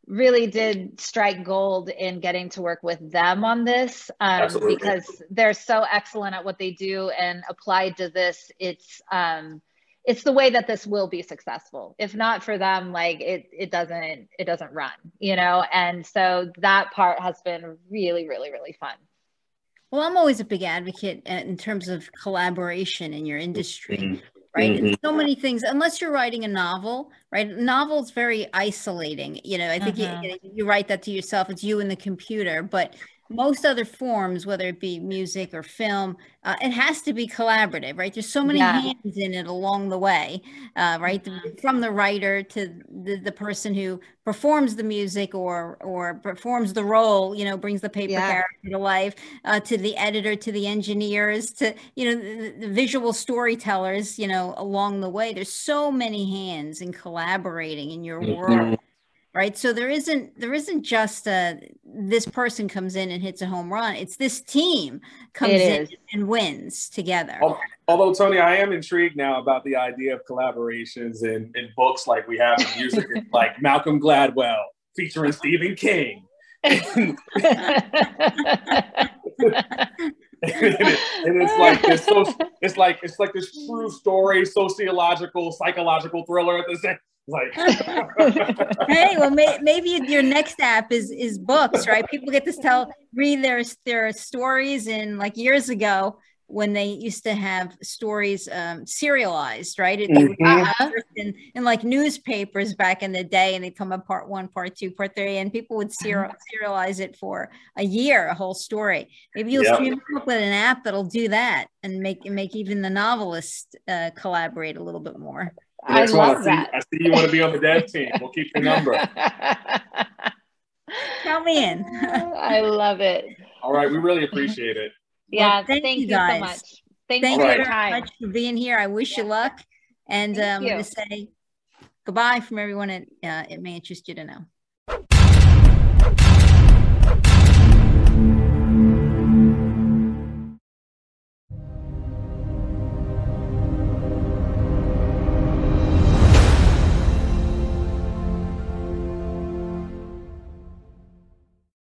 really did strike gold in getting to work with them on this um, because they're so excellent at what they do and applied to this it's um, it's the way that this will be successful. If not for them like it it doesn't it doesn't run you know? And so that part has been really really really fun. Well i'm always a big advocate in terms of collaboration in your industry. Mm-hmm right? Mm-hmm. so many things, unless you're writing a novel, right? Novel's very isolating. You know, I think uh-huh. you, you write that to yourself. It's you and the computer, but most other forms, whether it be music or film, uh, it has to be collaborative, right? There's so many yeah. hands in it along the way, uh, right? Mm-hmm. From the writer to the, the person who performs the music or or performs the role, you know, brings the paper yeah. character to life, uh, to the editor, to the engineers, to you know the, the visual storytellers, you know, along the way. There's so many hands in collaborating in your mm-hmm. world right? So there isn't there isn't just a this person comes in and hits a home run. It's this team comes in and wins together. Although tony i am intrigued now about the idea of collaborations in, in books like we have in music like malcolm gladwell featuring stephen king. And, it's like it's so it's like it's like this true story sociological psychological thriller at the same like, hey, well, may, maybe your next app is is books, right? People get to tell, read their their stories, and like years ago when they used to have stories um, serialized, right? It, mm-hmm. in, in, like newspapers back in the day, and they'd come up part one, part two, part three, and people would serial, mm-hmm. serialize it for a year, a whole story. Maybe you'll yep. come up with an app that'll do that and make make even the novelist uh, collaborate a little bit more. I love that. I see you want to be on the dev team. We'll keep your number. Count me in. I love it. All right, we really appreciate it. Yeah, well, thank, thank, you, guys. so much. Thank, thank you very much for being here. I wish yeah. you luck, and um, I'm going to say goodbye from everyone. It uh, it may interest you to know.